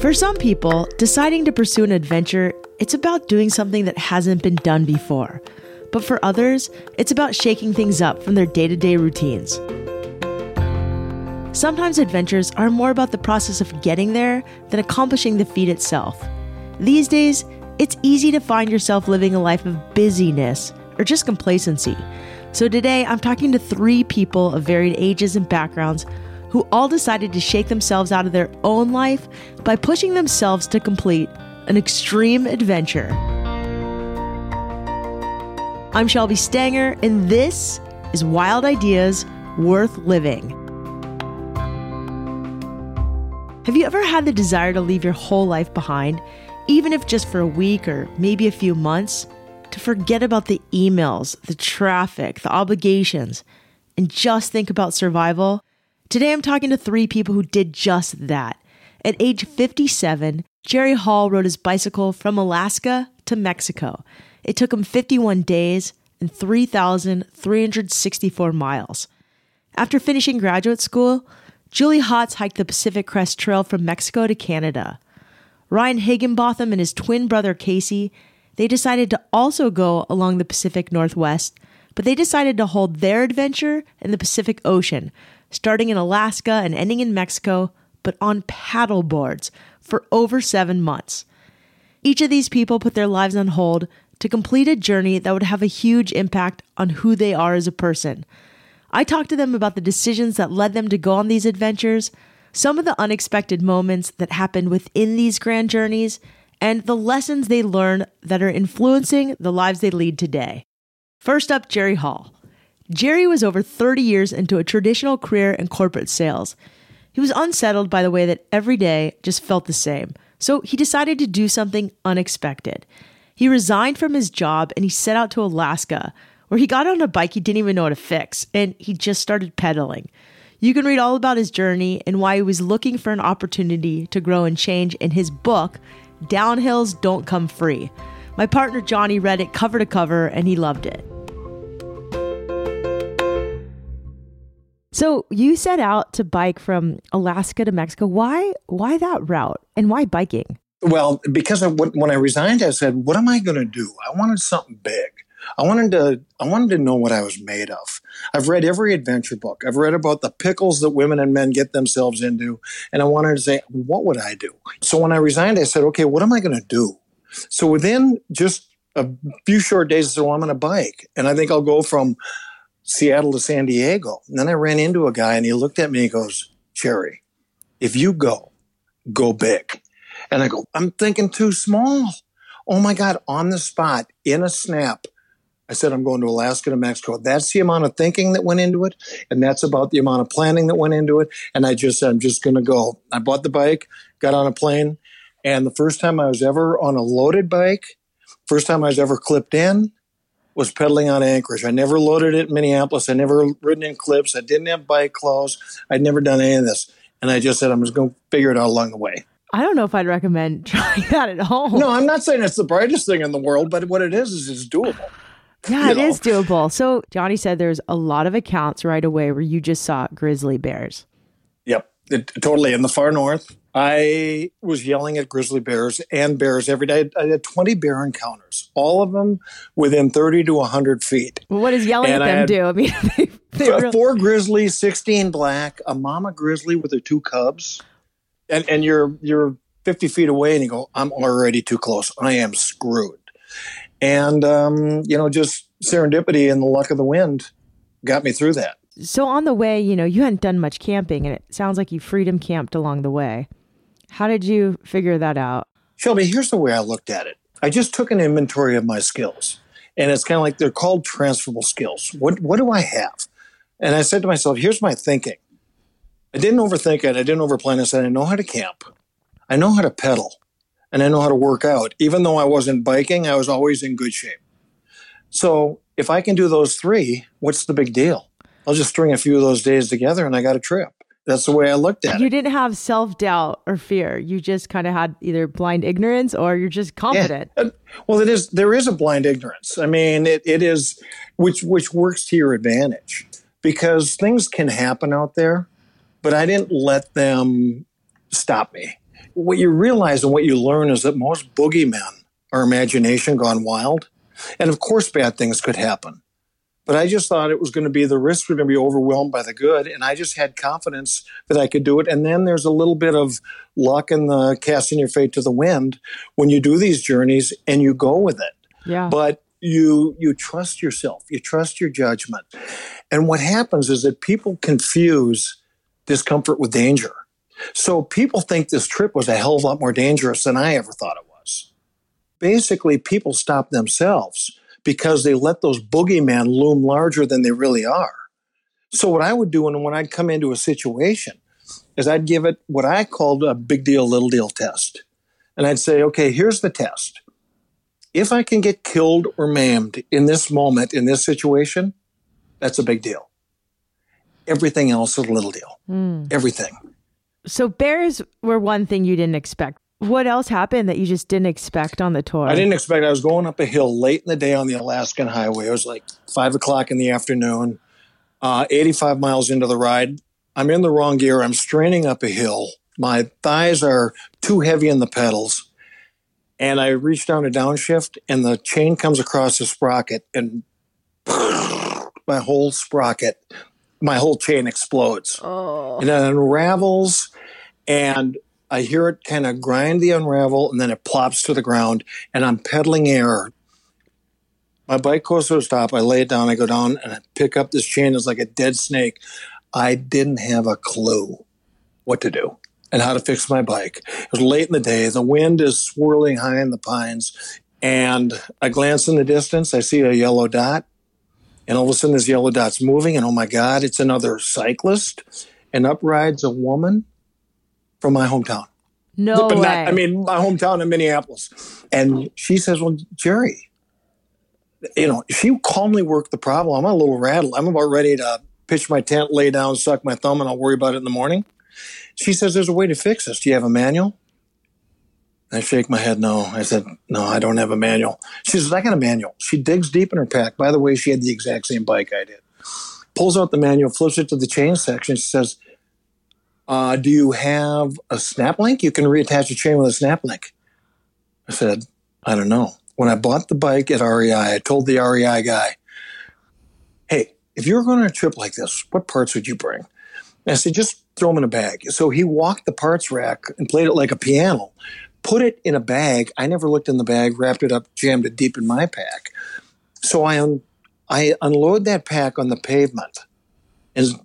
For some people, deciding to pursue an adventure, it's about doing something that hasn't been done before. But for others, it's about shaking things up from their day to day routines. Sometimes adventures are more about the process of getting there than accomplishing the feat itself. These days, it's easy to find yourself living a life of busyness or just complacency. So today, I'm talking to three people of varied ages and backgrounds who all decided to shake themselves out of their own life by pushing themselves to complete an extreme adventure. I'm Shelby Stanger, and this is Wild Ideas Worth Living. Have you ever had the desire to leave your whole life behind, even if just for a week or maybe a few months? To forget about the emails, the traffic, the obligations, and just think about survival? Today I'm talking to three people who did just that. At age 57, Jerry Holl rode his bicycle from Alaska to Mexico. It took him 51 days and 3,364 miles. After finishing graduate school, Julie Hotz hiked the Pacific Crest Trail from Mexico to Canada. Ryan Higginbotham and his twin brother Casey, they decided to also go along the Pacific Northwest, but they decided to hold their adventure in the Pacific Ocean, starting in Alaska and ending in Mexico, but on paddle boards for over seven months. Each of these people put their lives on hold to complete a journey that would have a huge impact on who they are as a person. I talked to them about the decisions that led them to go on these adventures, some of the unexpected moments that happened within these grand journeys, and the lessons they learned that are influencing the lives they lead today. First up, Jerry Holl. Jerry was over 30 years into a traditional career in corporate sales. He was unsettled by the way that every day just felt the same, so he decided to do something unexpected. He resigned from his job and he set out to Alaska, where he got on a bike he didn't even know how to fix, and he just started pedaling. You can read all about his journey and why he was looking for an opportunity to grow and change in his book, Downhills Don't Come Free. My partner Johnny read it cover to cover and he loved it. So you set out to bike from Alaska to Mexico. Why? Why that route, and why biking? Well, because what, when I resigned, I said, "What am I going to do? I wanted something big. I wanted to. I wanted to know what I was made of. I've read every adventure book. I've read about the pickles that women and men get themselves into, and I wanted to say, what would I do? So when I resigned, I said, okay, what am I going to do? So within just a few short days, I said, well, I'm going to bike, and I think I'll go from Seattle to San Diego. And then I ran into a guy and he looked at me and he goes, Jerry, if you go, go big. And I go, I'm thinking too small. Oh my God, on the spot, in a snap. I said, I'm going to Alaska to Mexico. That's the amount of thinking that went into it. And that's about the amount of planning that went into it. And I just said, I'm just going to go. I bought the bike, got on a plane. And the first time I was ever on a loaded bike, first time I was ever clipped in, was pedaling on Anchorage. I never loaded it in Minneapolis. I never ridden in clips. I didn't have bike clothes. I'd never done any of this. And I just said, I'm just going to figure it out along the way. I don't know if I'd recommend trying that at home. No, I'm not saying it's the brightest thing in the world, but what it is is it's doable. Yeah, it know? is doable. So Johnny said there's a lot of accounts right away where you just saw grizzly bears. Yep, it, totally. In the far north, I was yelling at grizzly bears and bears every day. I had 20 bear encounters, all of them within 30 to 100 feet. Well, what does yelling and at them do? I mean, they, they really... four grizzlies, 16 black, a mama grizzly with her two cubs, and and you're you're 50 feet away, and you go, I'm already too close. I am screwed. And um, you know, just serendipity and the luck of the wind got me through that. So on the way, you know, you hadn't done much camping, and it sounds like you freedom camped along the way. How did you figure that out? Shelby, here's the way I looked at it. I just took an inventory of my skills. And it's kind of like they're called transferable skills. What what do I have? And I said to myself, here's my thinking. I didn't overthink it. I didn't overplan. I said, I know how to camp. I know how to pedal. And I know how to work out. Even though I wasn't biking, I was always in good shape. So if I can do those three, what's the big deal? I'll just string a few of those days together and I got a trip that's the way I looked at you it. You didn't have self doubt or fear. You just kind of had either blind ignorance or you're just confident. Yeah. Well, it is. There is a blind ignorance. I mean, it, it is, which which works to your advantage because things can happen out there, but I didn't let them stop me. what you realize and what you learn is that most boogeymen are imagination gone wild. And of course, bad things could happen. But I just thought it was going to be the risks were going to be overwhelmed by the good. And I just had confidence that I could do it. And then there's a little bit of luck and the casting your fate to the wind when you do these journeys and you go with it. Yeah. But you you trust yourself, you trust your judgment. And what happens is that people confuse discomfort with danger. So people think this trip was a hell of a lot more dangerous than I ever thought it was. Basically, people stop themselves because they let those boogeymen loom larger than they really are. So what I would do when, when I'd come into a situation is I'd give it what I called a big deal, little deal test. And I'd say, okay, here's the test. If I can get killed or maimed in this moment, in this situation, that's a big deal. Everything else is a little deal. Mm. Everything. So bears were one thing you didn't expect. What else happened that you just didn't expect on the tour? I didn't expect. I was going up a hill late in the day on the Alaskan Highway. It was like five o'clock in the afternoon. Uh, 85 miles into the ride, I'm in the wrong gear. I'm straining up a hill. My thighs are too heavy in the pedals, and I reach down to downshift, and the chain comes across the sprocket, and my whole sprocket, my whole chain explodes, oh. and it unravels, and I hear it kind of grind the unravel and then it plops to the ground and I'm pedaling air. My bike goes to a stop. I lay it down. I go down and I pick up this chain. It's like a dead snake. I didn't have a clue what to do and how to fix my bike. It was late in the day. The wind is swirling high in the pines. And I glance in the distance. I see a yellow dot. And all of a sudden, this yellow dot's moving. And oh my God, it's another cyclist. And up rides a woman from my hometown. No but way. Not, I mean, my hometown in Minneapolis. And she says, "Well, Jerry, you know, she calmly worked the problem. I'm a little rattled. I'm about ready to pitch my tent, lay down, suck my thumb, and I'll worry about it in the morning." She says, "There's a way to fix this. Do you have a manual?" I shake my head. No, I said, "No, I don't have a manual." She says, "I got a manual." She digs deep in her pack. By the way, she had the exact same bike I did. Pulls out the manual, flips it to the chain section. She says, uh, do you have a snap link? You can reattach a chain with a snap link. I said, I don't know. When I bought the bike at REI, I told the REI guy, hey, if you're going on a trip like this, what parts would you bring? And I said, just throw them in a bag. So he walked the parts rack and played it like a piano, put it in a bag. I never looked in the bag, wrapped it up, jammed it deep in my pack. So I, un- I unload that pack on the pavement and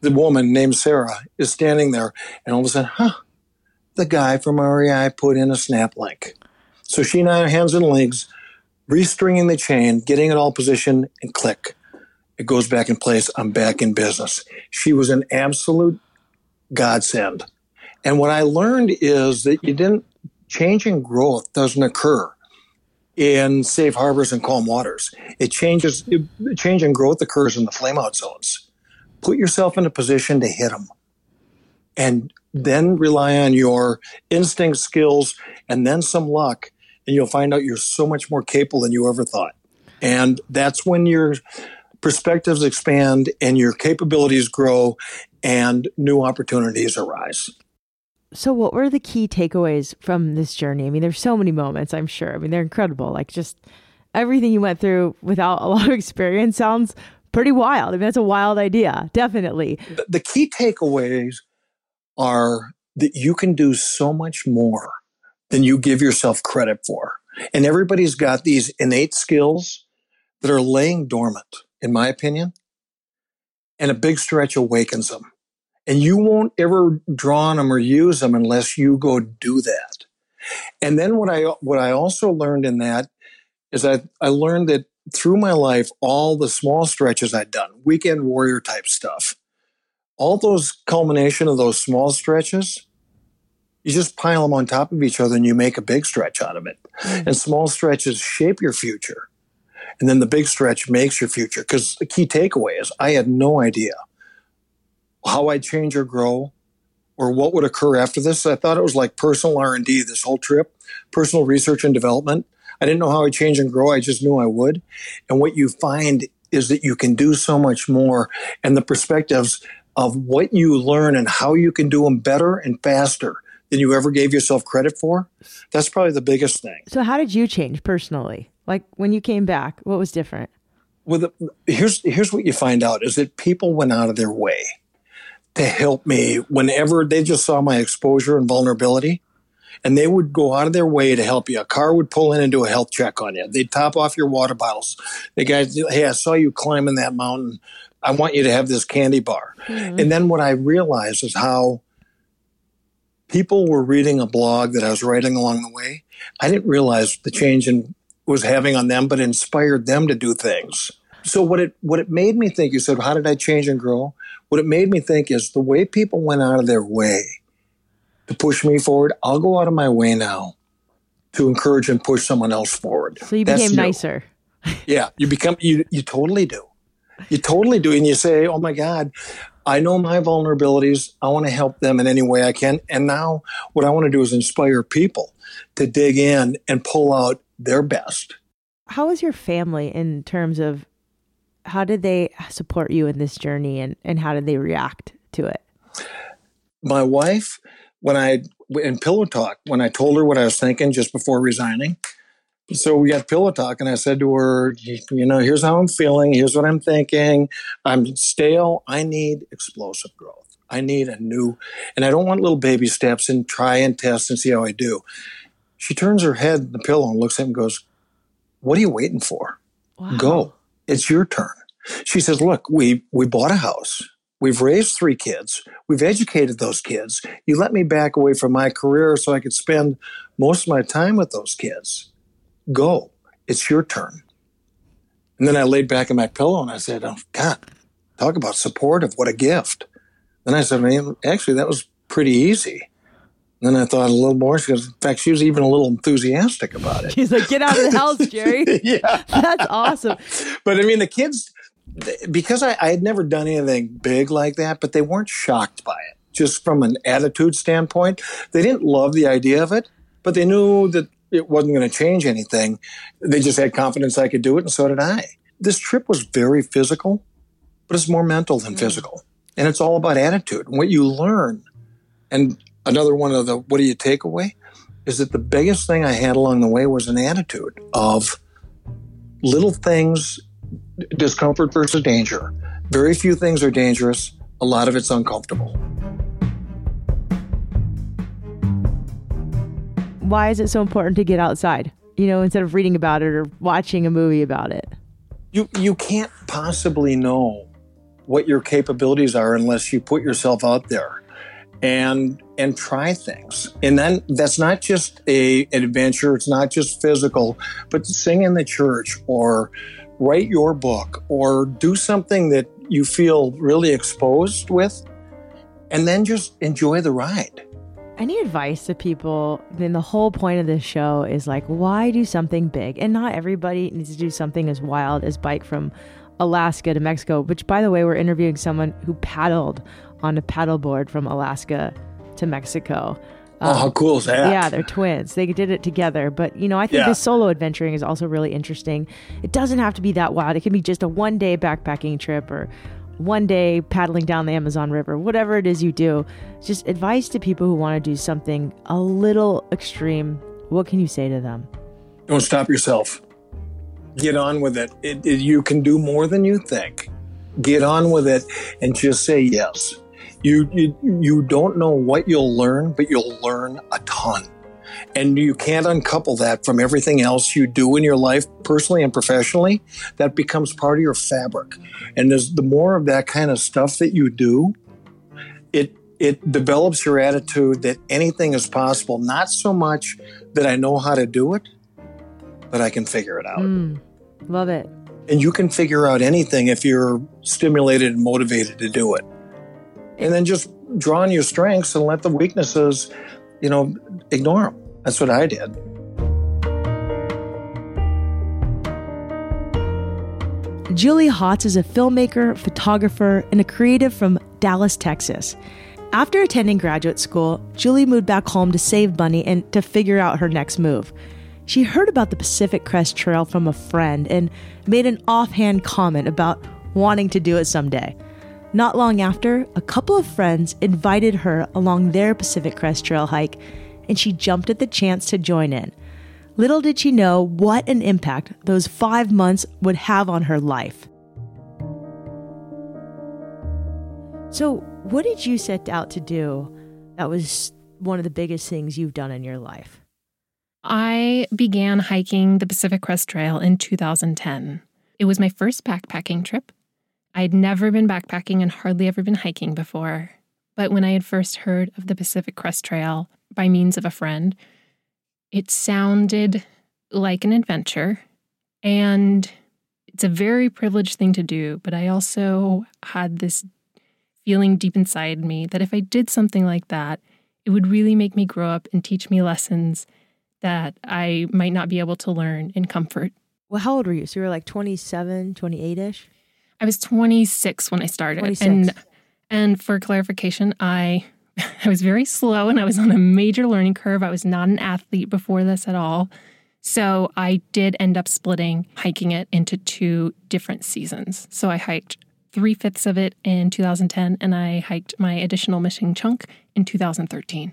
the woman named Sarah is standing there, and all of a sudden, huh, the guy from REI put in a snap link. So she and I are hands and legs, restringing the chain, getting it all positioned, and click. It goes back in place. I'm back in business. She was an absolute godsend. And what I learned is that you didn't, change changing growth doesn't occur in safe harbors and calm waters. It changes, it, change in growth occurs in the flameout zones put yourself in a position to hit them and then rely on your instinct skills and then some luck and you'll find out you're so much more capable than you ever thought. And that's when your perspectives expand and your capabilities grow and new opportunities arise. So what were the key takeaways from this journey? I mean there's so many moments i'm sure. I mean they're incredible. Like just everything you went through without a lot of experience sounds pretty wild. I mean, that's a wild idea, definitely. The, the key takeaways are that you can do so much more than you give yourself credit for. And everybody's got these innate skills that are laying dormant, in my opinion. And a big stretch awakens them. And you won't ever draw on them or use them unless you go do that. And then what I what I also learned in that is I, I learned that through my life, all the small stretches I'd done, weekend warrior type stuff, all those culmination of those small stretches, you just pile them on top of each other and you make a big stretch out of it. Mm-hmm. And small stretches shape your future. And then the big stretch makes your future. Because the key takeaway is I had no idea how I'd change or grow or what would occur after this. I thought it was like personal R&D this whole trip, personal research and development. I didn't know how I'd change and grow. I just knew I would. And what you find is that you can do so much more and the perspectives of what you learn and how you can do them better and faster than you ever gave yourself credit for. That's probably the biggest thing. So, how did you change personally? Like when you came back, what was different? Well, the, here's here's what you find out is that people went out of their way to help me whenever they just saw my exposure and vulnerability and they would go out of their way to help you. A car would pull in and do a health check on you. They'd top off your water bottles. The guys, hey, I saw you climbing that mountain. I want you to have this candy bar. Mm-hmm. And then what I realized is how people were reading a blog that I was writing along the way. I didn't realize the change in was having on them, but inspired them to do things. So what it what it made me think, you said, how did I change and grow? What it made me think is the way people went out of their way to push me forward, I'll go out of my way now to encourage and push someone else forward. So you became nicer. yeah, you become you you totally do. You totally do and you say, "Oh my god, I know my vulnerabilities. I want to help them in any way I can." And now what I want to do is inspire people to dig in and pull out their best. How was your family in terms of how did they support you in this journey and, and how did they react to it? My wife when I in pillow talk when I told her what I was thinking just before resigning. So we got pillow talk, and I said to her, "You know, here's how I'm feeling. Here's what I'm thinking. I'm stale. I need explosive growth. I need a new, and I don't want little baby steps and try and test and see how I do." She turns her head in the pillow and looks at him and goes, "What are you waiting for? Wow. Go. It's your turn." She says, "Look, we we bought a house. We've raised three kids. We've educated those kids. You let me back away from my career so I could spend most of my time with those kids. Go. It's your turn. And then I laid back in my pillow and I said, oh, God, talk about supportive. What a gift. Then I said, man, actually, that was pretty easy. And then I thought a little more. She goes, in fact, she was even a little enthusiastic about it. She's like, get out of the house, Jerry. yeah. That's awesome. But I mean, the kids, because I, I had never done anything big like that, but they weren't shocked by it. Just from an attitude standpoint, they didn't love the idea of it, but they knew that it wasn't going to change anything. They just had confidence I could do it, and so did I. This trip was very physical, but it's more mental than mm. physical. And it's all about attitude and what you learn. And another one of the what do you take away is that the biggest thing I had along the way was an attitude of little things discomfort versus danger. Very few things are dangerous, a lot of it's uncomfortable. Why is it so important to get outside? You know, instead of reading about it or watching a movie about it. You you can't possibly know what your capabilities are unless you put yourself out there and and try things. And then that's not just a an adventure, it's not just physical, but sing in the church or write your book or do something that you feel really exposed with and then just enjoy the ride. Any advice to people? Then the whole point of this show is like, why do something big? And not everybody needs to do something as wild as bike from Alaska to Mexico, which, by the way, we're interviewing someone who paddled on a paddleboard from Alaska to Mexico. Um, oh, how cool is that? Yeah, they're twins. They did it together. But, you know, I think yeah. this solo adventuring is also really interesting. It doesn't have to be that wild. It can be just a one day backpacking trip or one day paddling down the Amazon River, whatever it is you do. Just advice to people who want to do something a little extreme. What can you say to them? Don't stop yourself. Get on with it. it, it you can do more than you think. Get on with it and just say yes you, you you don't know what you'll learn, but you'll learn a ton. And you can't uncouple that from everything else you do in your life, personally and professionally. That becomes part of your fabric. And there's the more of that kind of stuff that you do, it it develops your attitude that anything is possible. Not so much that I know how to do it, but I can figure it out. Mm, love it. And you can figure out anything if you're stimulated and motivated to do it and then just draw on your strengths and let the weaknesses, you know, ignore them. That's what I did. Julie Hotz is a filmmaker, photographer, and a creative from Dallas, Texas. After attending graduate school, Julie moved back home to save money and to figure out her next move. She heard about the Pacific Crest Trail from a friend and made an offhand comment about wanting to do it someday. Not long after, a couple of friends invited her along their Pacific Crest Trail hike, and she jumped at the chance to join in. Little did she know what an impact those five months would have on her life. So, what did you set out to do that was one of the biggest things you've done in your life? I began hiking the Pacific Crest Trail in 2010. It was my first backpacking trip. I'd never been backpacking and hardly ever been hiking before. But when I had first heard of the Pacific Crest Trail by means of a friend, it sounded like an adventure. And it's a very privileged thing to do. But I also had this feeling deep inside me that if I did something like that, it would really make me grow up and teach me lessons that I might not be able to learn in comfort. Well, how old were you? So you were like 27, 28 ish? I was 26 when I started. 26. And and for clarification, I I was very slow and I was on a major learning curve. I was not an athlete before this at all. So I did end up splitting hiking it into two different seasons. So I hiked three fifths of it in 2010 and I hiked my additional missing chunk in 2013.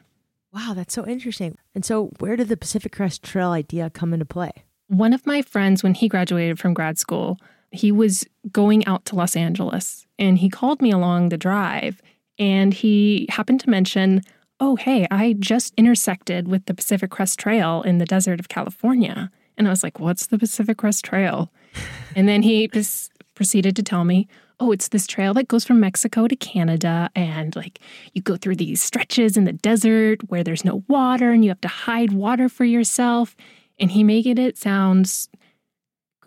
Wow, that's so interesting. And so, where did the Pacific Crest Trail idea come into play? One of my friends, when he graduated from grad school, he was going out to Los Angeles and he called me along the drive and he happened to mention, Oh, hey, I just intersected with the Pacific Crest Trail in the desert of California. And I was like, What's the Pacific Crest Trail? and then he just proceeded to tell me, Oh, it's this trail that goes from Mexico to Canada. And like you go through these stretches in the desert where there's no water and you have to hide water for yourself. And he made it sound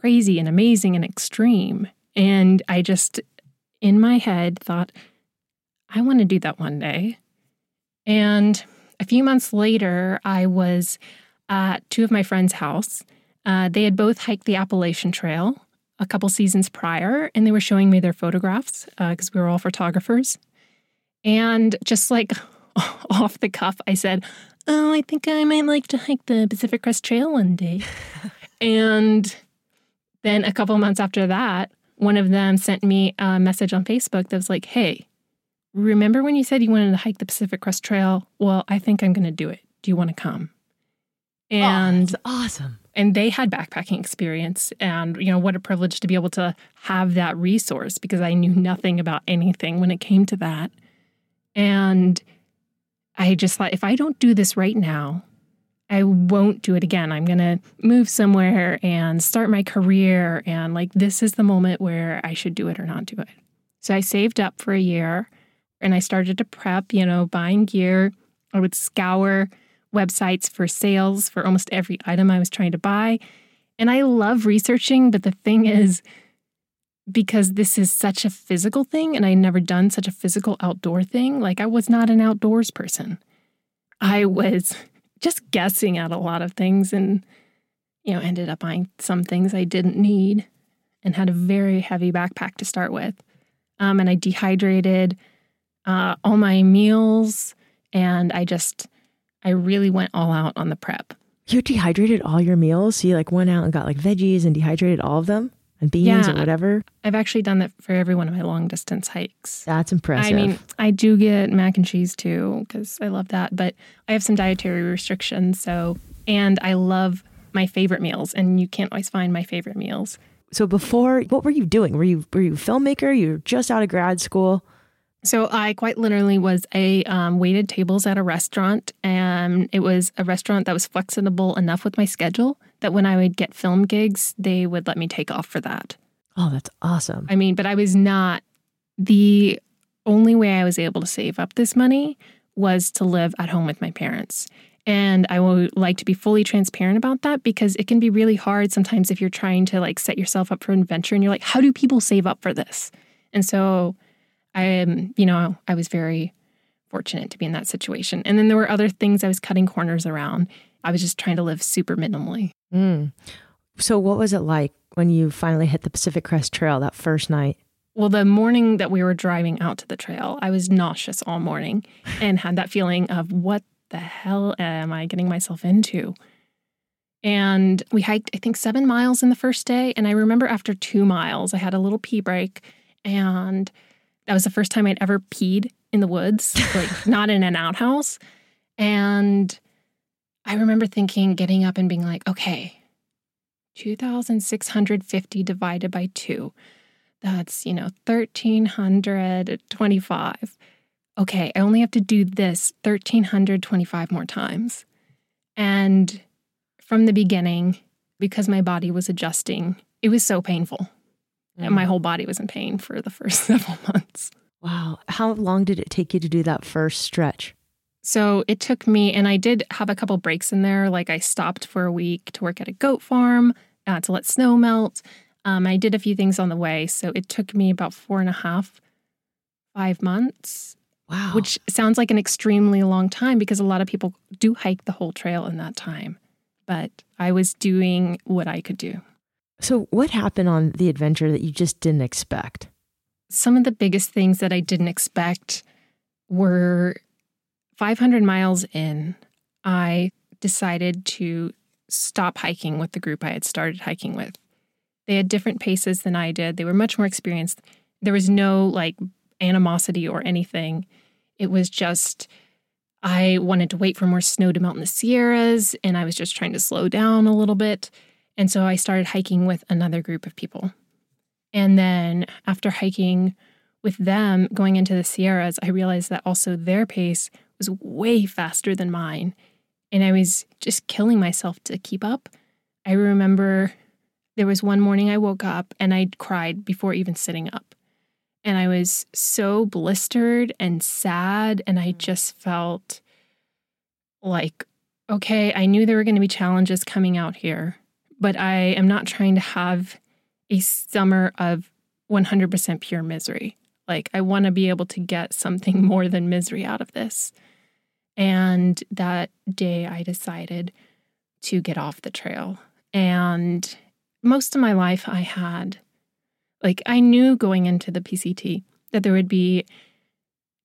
crazy and amazing and extreme. And I just, in my head, thought, I want to do that one day. And a few months later, I was at two of my friends' house. Uh, they had both hiked the Appalachian Trail a couple seasons prior, and they were showing me their photographs because uh, we were all photographers. And just like off the cuff, I said, Oh, I think I might like to hike the Pacific Crest Trail one day. and then a couple months after that, one of them sent me a message on Facebook that was like, Hey, remember when you said you wanted to hike the Pacific Crest Trail? Well, I think I'm going to do it. Do you want to come? Oh, and oh, awesome. And they had backpacking experience. And, you know, what a privilege to be able to have that resource because I knew nothing about anything when it came to that. And I just thought, if I don't do this right now, I won't do it again. I'm going to move somewhere and start my career. And like, this is the moment where I should do it or not do it. So I saved up for a year and I started to prep, you know, buying gear. I would scour websites for sales for almost every item I was trying to buy. And I love researching, but the thing is, because this is such a physical thing and I'd never done such a physical outdoor thing, like I was not an outdoors person. I was just guessing at a lot of things and, you know, ended up buying some things I didn't need and had a very heavy backpack to start with. Um, and I dehydrated uh, all my meals and I just, I really went all out on the prep. You dehydrated all your meals? So you like went out and got like veggies and dehydrated all of them? And beans yeah, or whatever. I've actually done that for every one of my long distance hikes. That's impressive. I mean, I do get mac and cheese too because I love that, but I have some dietary restrictions. So, and I love my favorite meals, and you can't always find my favorite meals. So before, what were you doing? Were you were you a filmmaker? You were just out of grad school. So I quite literally was a um, waited tables at a restaurant, and it was a restaurant that was flexible enough with my schedule that when I would get film gigs, they would let me take off for that. Oh, that's awesome. I mean, but I was not the only way I was able to save up this money was to live at home with my parents. And I would like to be fully transparent about that because it can be really hard sometimes if you're trying to like set yourself up for an adventure and you're like, how do people save up for this? And so I am, you know, I was very fortunate to be in that situation. And then there were other things I was cutting corners around. I was just trying to live super minimally. Mm. So, what was it like when you finally hit the Pacific Crest Trail that first night? Well, the morning that we were driving out to the trail, I was nauseous all morning and had that feeling of what the hell am I getting myself into? And we hiked, I think, seven miles in the first day. And I remember after two miles, I had a little pee break and That was the first time I'd ever peed in the woods, like not in an outhouse. And I remember thinking, getting up and being like, okay, 2,650 divided by two. That's, you know, 1,325. Okay, I only have to do this 1,325 more times. And from the beginning, because my body was adjusting, it was so painful. And my whole body was in pain for the first several months. Wow. How long did it take you to do that first stretch? So it took me, and I did have a couple breaks in there. Like I stopped for a week to work at a goat farm uh, to let snow melt. Um, I did a few things on the way. So it took me about four and a half, five months. Wow. Which sounds like an extremely long time because a lot of people do hike the whole trail in that time. But I was doing what I could do. So, what happened on the adventure that you just didn't expect? Some of the biggest things that I didn't expect were 500 miles in, I decided to stop hiking with the group I had started hiking with. They had different paces than I did. They were much more experienced. There was no like animosity or anything. It was just I wanted to wait for more snow to melt in the Sierras and I was just trying to slow down a little bit. And so I started hiking with another group of people. And then after hiking with them going into the Sierras, I realized that also their pace was way faster than mine. And I was just killing myself to keep up. I remember there was one morning I woke up and I cried before even sitting up. And I was so blistered and sad. And I mm. just felt like, okay, I knew there were going to be challenges coming out here, but I am not trying to have a summer of 100% pure misery. Like, I want to be able to get something more than misery out of this. And that day, I decided to get off the trail. And most of my life, I had, like, I knew going into the PCT that there would be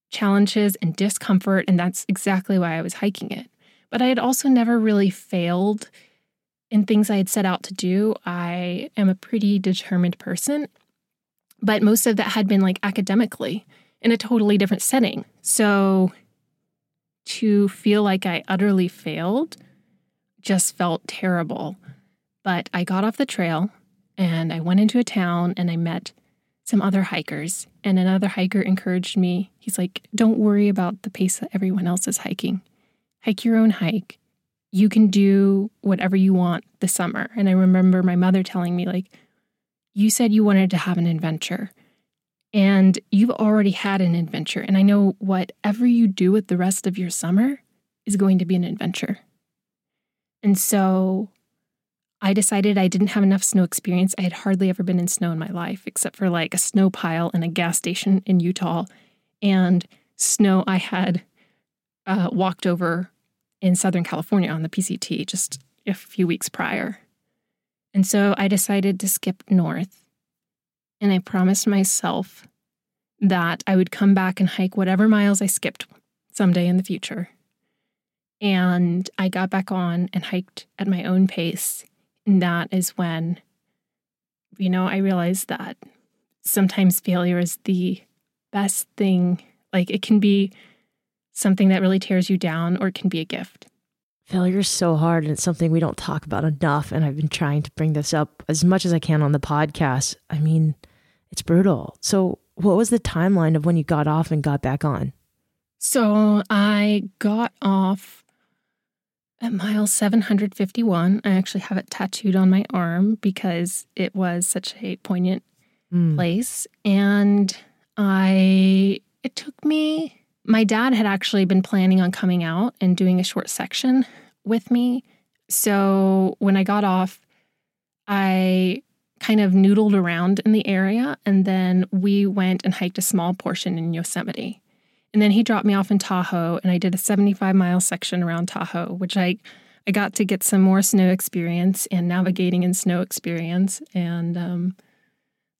challenges and discomfort. And that's exactly why I was hiking it. But I had also never really failed in things I had set out to do. I am a pretty determined person, but most of that had been like academically in a totally different setting. So to feel like I utterly failed just felt terrible. But I got off the trail and I went into a town and I met some other hikers. And another hiker encouraged me. He's like, Don't worry about the pace that everyone else is hiking. Hike your own hike. You can do whatever you want this summer. And I remember my mother telling me, like, you said you wanted to have an adventure and you've already had an adventure. And I know whatever you do with the rest of your summer is going to be an adventure. And so I decided I didn't have enough snow experience. I had hardly ever been in snow in my life, except for like a snow pile and a gas station in Utah and snow I had uh, walked over in Southern California on the PCT just a few weeks prior. And so I decided to skip north and I promised myself that I would come back and hike whatever miles I skipped someday in the future. And I got back on and hiked at my own pace. And that is when, you know, I realized that sometimes failure is the best thing. Like it can be something that really tears you down or it can be a gift. Failure is so hard and it's something we don't talk about enough. And I've been trying to bring this up as much as I can on the podcast. I mean, it's brutal. So, what was the timeline of when you got off and got back on? So, I got off at mile 751. I actually have it tattooed on my arm because it was such a poignant mm. place. And I, it took me, my dad had actually been planning on coming out and doing a short section with me. So, when I got off, I kind of noodled around in the area. And then we went and hiked a small portion in Yosemite. And then he dropped me off in Tahoe, and I did a 75 mile section around Tahoe, which I, I got to get some more snow experience and navigating in snow experience. And um,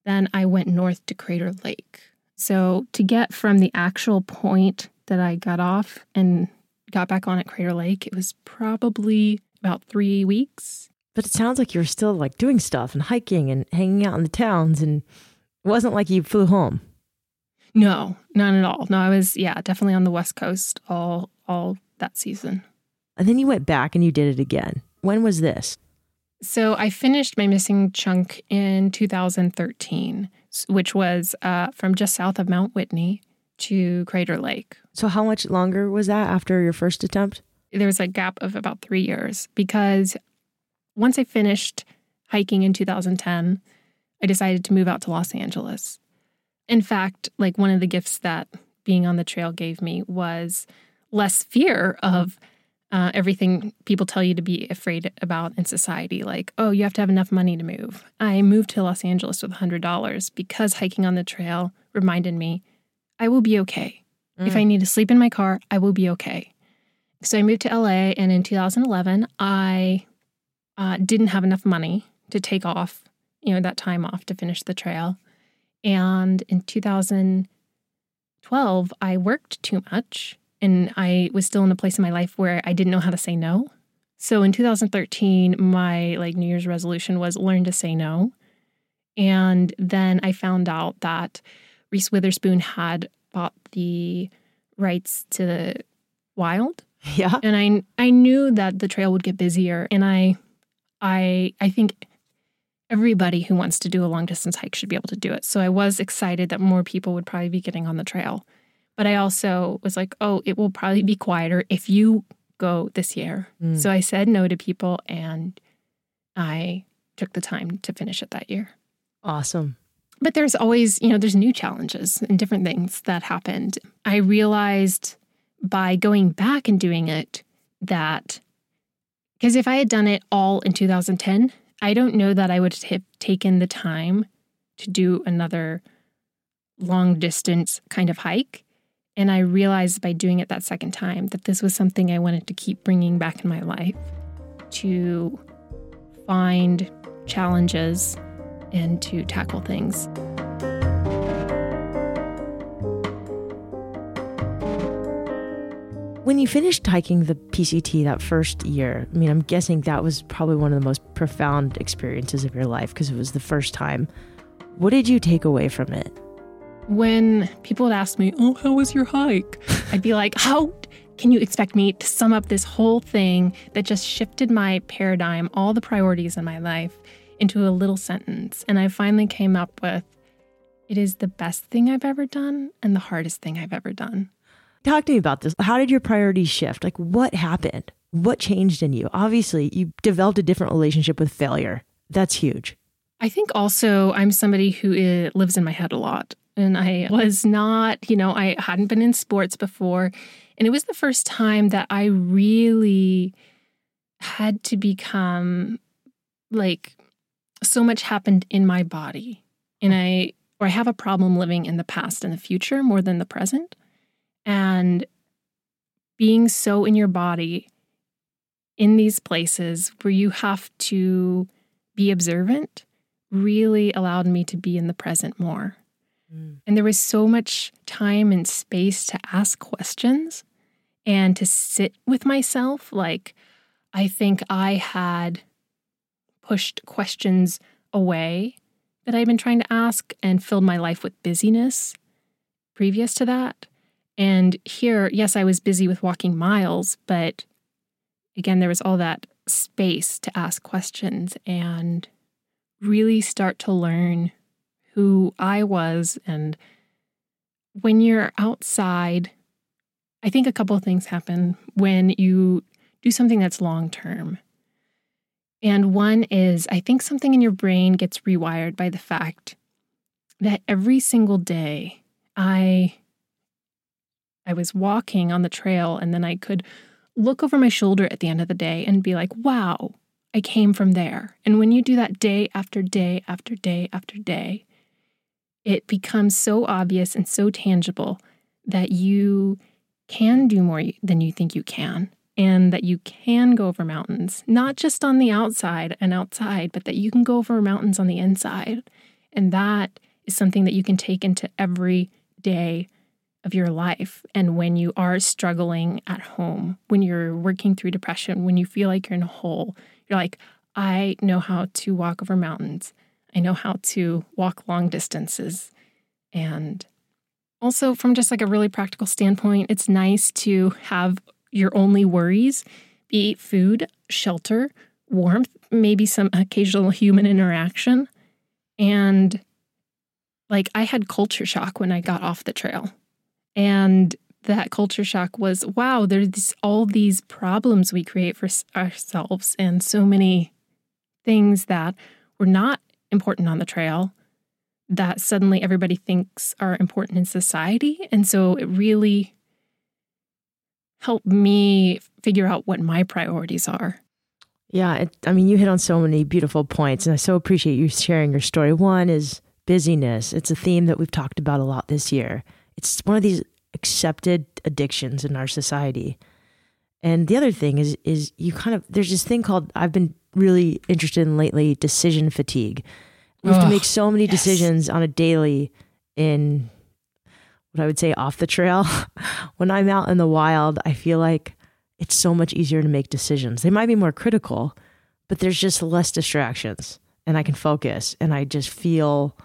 then I went north to Crater Lake. So to get from the actual point that I got off and got back on at Crater Lake, it was probably about three weeks. But it sounds like you were still like doing stuff and hiking and hanging out in the towns, and it wasn't like you flew home. No, not at all. No, I was yeah, definitely on the West Coast all all that season. And then you went back and you did it again. When was this? So I finished my missing chunk in 2013, which was uh, from just south of Mount Whitney to Crater Lake. So how much longer was that after your first attempt? There was a gap of about three years because once I finished hiking in 2010, I decided to move out to Los Angeles. In fact, like one of the gifts that being on the trail gave me was less fear of uh, everything people tell you to be afraid about in society, like, oh, you have to have enough money to move. I moved to Los Angeles with $100 because hiking on the trail reminded me I will be okay. Mm. If I need to sleep in my car, I will be okay. So I moved to LA, and in 2011, I uh, didn't have enough money to take off, you know, that time off to finish the trail. And in 2012, I worked too much and I was still in a place in my life where I didn't know how to say no. So in 2013, my like New Year's resolution was learn to say no. And then I found out that Reese Witherspoon had bought the rights to the wild. Yeah. And I I knew that the trail would get busier and I I I think everybody who wants to do a long distance hike should be able to do it. So I was excited that more people would probably be getting on the trail. But I also was like, oh, it will probably be quieter if you go this year. Mm. So I said no to people and I took the time to finish it that year. Awesome. But there's always, you know, there's new challenges and different things that happened. I realized by going back and doing it that because if I had done it all in 2010, I don't know that I would have taken the time to do another long distance kind of hike. And I realized by doing it that second time that this was something I wanted to keep bringing back in my life to find challenges and to tackle things. When you finished hiking the PCT that first year, I mean, I'm guessing that was probably one of the most profound experiences of your life because it was the first time. What did you take away from it? When people would ask me, Oh, how was your hike? I'd be like, How can you expect me to sum up this whole thing that just shifted my paradigm, all the priorities in my life, into a little sentence? And I finally came up with, It is the best thing I've ever done and the hardest thing I've ever done. Talk to me about this. How did your priorities shift? Like, what happened? What changed in you? Obviously, you developed a different relationship with failure. That's huge. I think also I'm somebody who lives in my head a lot. And I was not, you know, I hadn't been in sports before. And it was the first time that I really had to become like so much happened in my body. And I, or I have a problem living in the past and the future more than the present. And being so in your body in these places where you have to be observant really allowed me to be in the present more. Mm. And there was so much time and space to ask questions and to sit with myself. Like, I think I had pushed questions away that I'd been trying to ask and filled my life with busyness previous to that. And here, yes, I was busy with walking miles, but again, there was all that space to ask questions and really start to learn who I was. And when you're outside, I think a couple of things happen when you do something that's long term. And one is, I think something in your brain gets rewired by the fact that every single day I I was walking on the trail and then I could look over my shoulder at the end of the day and be like, wow, I came from there. And when you do that day after day after day after day, it becomes so obvious and so tangible that you can do more than you think you can and that you can go over mountains, not just on the outside and outside, but that you can go over mountains on the inside. And that is something that you can take into every day of your life and when you are struggling at home, when you're working through depression, when you feel like you're in a hole, you're like, I know how to walk over mountains. I know how to walk long distances. And Also, from just like a really practical standpoint, it's nice to have your only worries be food, shelter, warmth, maybe some occasional human interaction. And like I had culture shock when I got off the trail. And that culture shock was wow, there's all these problems we create for ourselves and so many things that were not important on the trail that suddenly everybody thinks are important in society. And so it really helped me figure out what my priorities are. Yeah, it, I mean, you hit on so many beautiful points, and I so appreciate you sharing your story. One is busyness. It's a theme that we've talked about a lot this year. It's one of these accepted addictions in our society. And the other thing is is you kind of there's this thing called I've been really interested in lately decision fatigue. We have to make so many yes. decisions on a daily in what I would say off the trail. when I'm out in the wild, I feel like it's so much easier to make decisions. They might be more critical, but there's just less distractions and I can focus and I just feel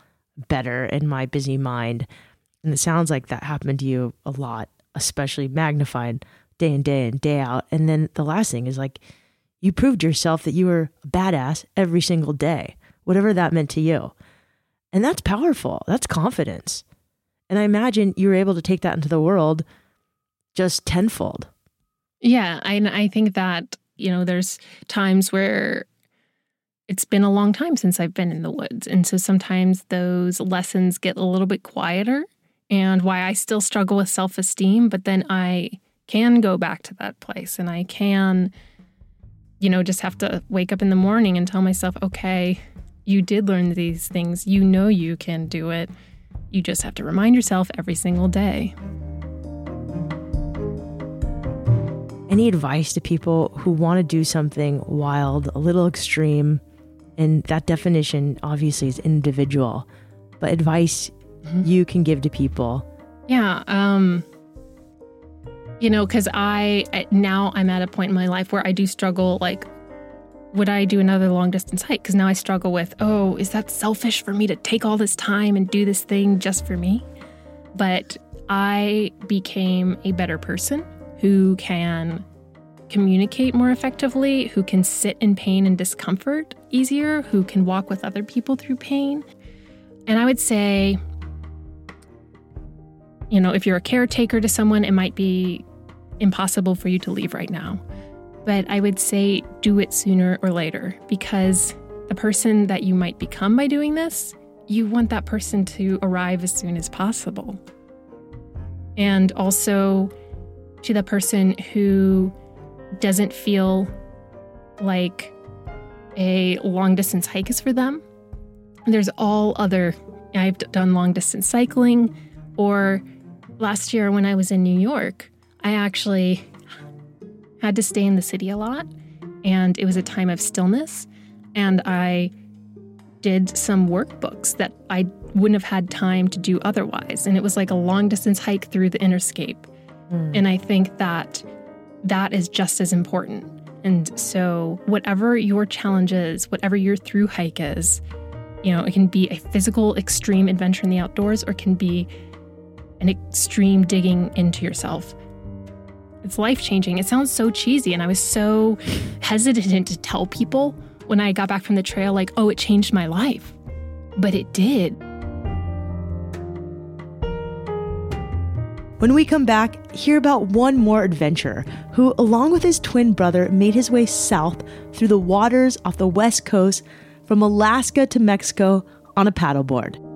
better in my busy mind. And it sounds like that happened to you a lot, especially magnified day in, day in, day out. And then the last thing is like you proved yourself that you were a badass every single day, whatever that meant to you. And that's powerful. That's confidence. And I imagine you were able to take that into the world just tenfold. Yeah, I I think that, you know, there's times where it's been a long time since I've been in the woods. And so sometimes those lessons get a little bit quieter and why I still struggle with self-esteem, but then I can go back to that place and I can you know, just have to wake up in the morning and tell myself, "Okay, you did learn these things. You know you can do it. You just have to remind yourself every single day." Any advice to people who want to do something wild, a little extreme? And that definition obviously is individual, but advice mm-hmm. you can give to people. Yeah. Um, you know, because I now I'm at a point in my life where I do struggle like, would I do another long distance hike? Because now I struggle with, oh, is that selfish for me to take all this time and do this thing just for me? But I became a better person who can communicate more effectively, who can sit in pain and discomfort easier, who can walk with other people through pain. And I would say, you know, if you're a caretaker to someone, it might be impossible for you to leave right now. But I would say do it sooner or later because the person that you might become by doing this, you want that person to arrive as soon as possible. And also, to the person who doesn't feel like a long distance hike is for them. There's all other, I've done long distance cycling, or last year when I was in New York, I actually had to stay in the city a lot, and it was a time of stillness, and I did some workbooks that I wouldn't have had time to do otherwise. And it was like a long distance hike through the Interscape. Mm. And I think that that is just as important. And so, whatever your challenge is, whatever your through hike is, you know, it can be a physical, extreme adventure in the outdoors or it can be an extreme digging into yourself. It's life changing. It sounds so cheesy. And I was so hesitant to tell people when I got back from the trail, like, oh, it changed my life. But it did. When we come back, hear about one more adventurer who, along with his twin brother, made his way south through the waters off the west coast from Alaska to Mexico on a paddleboard.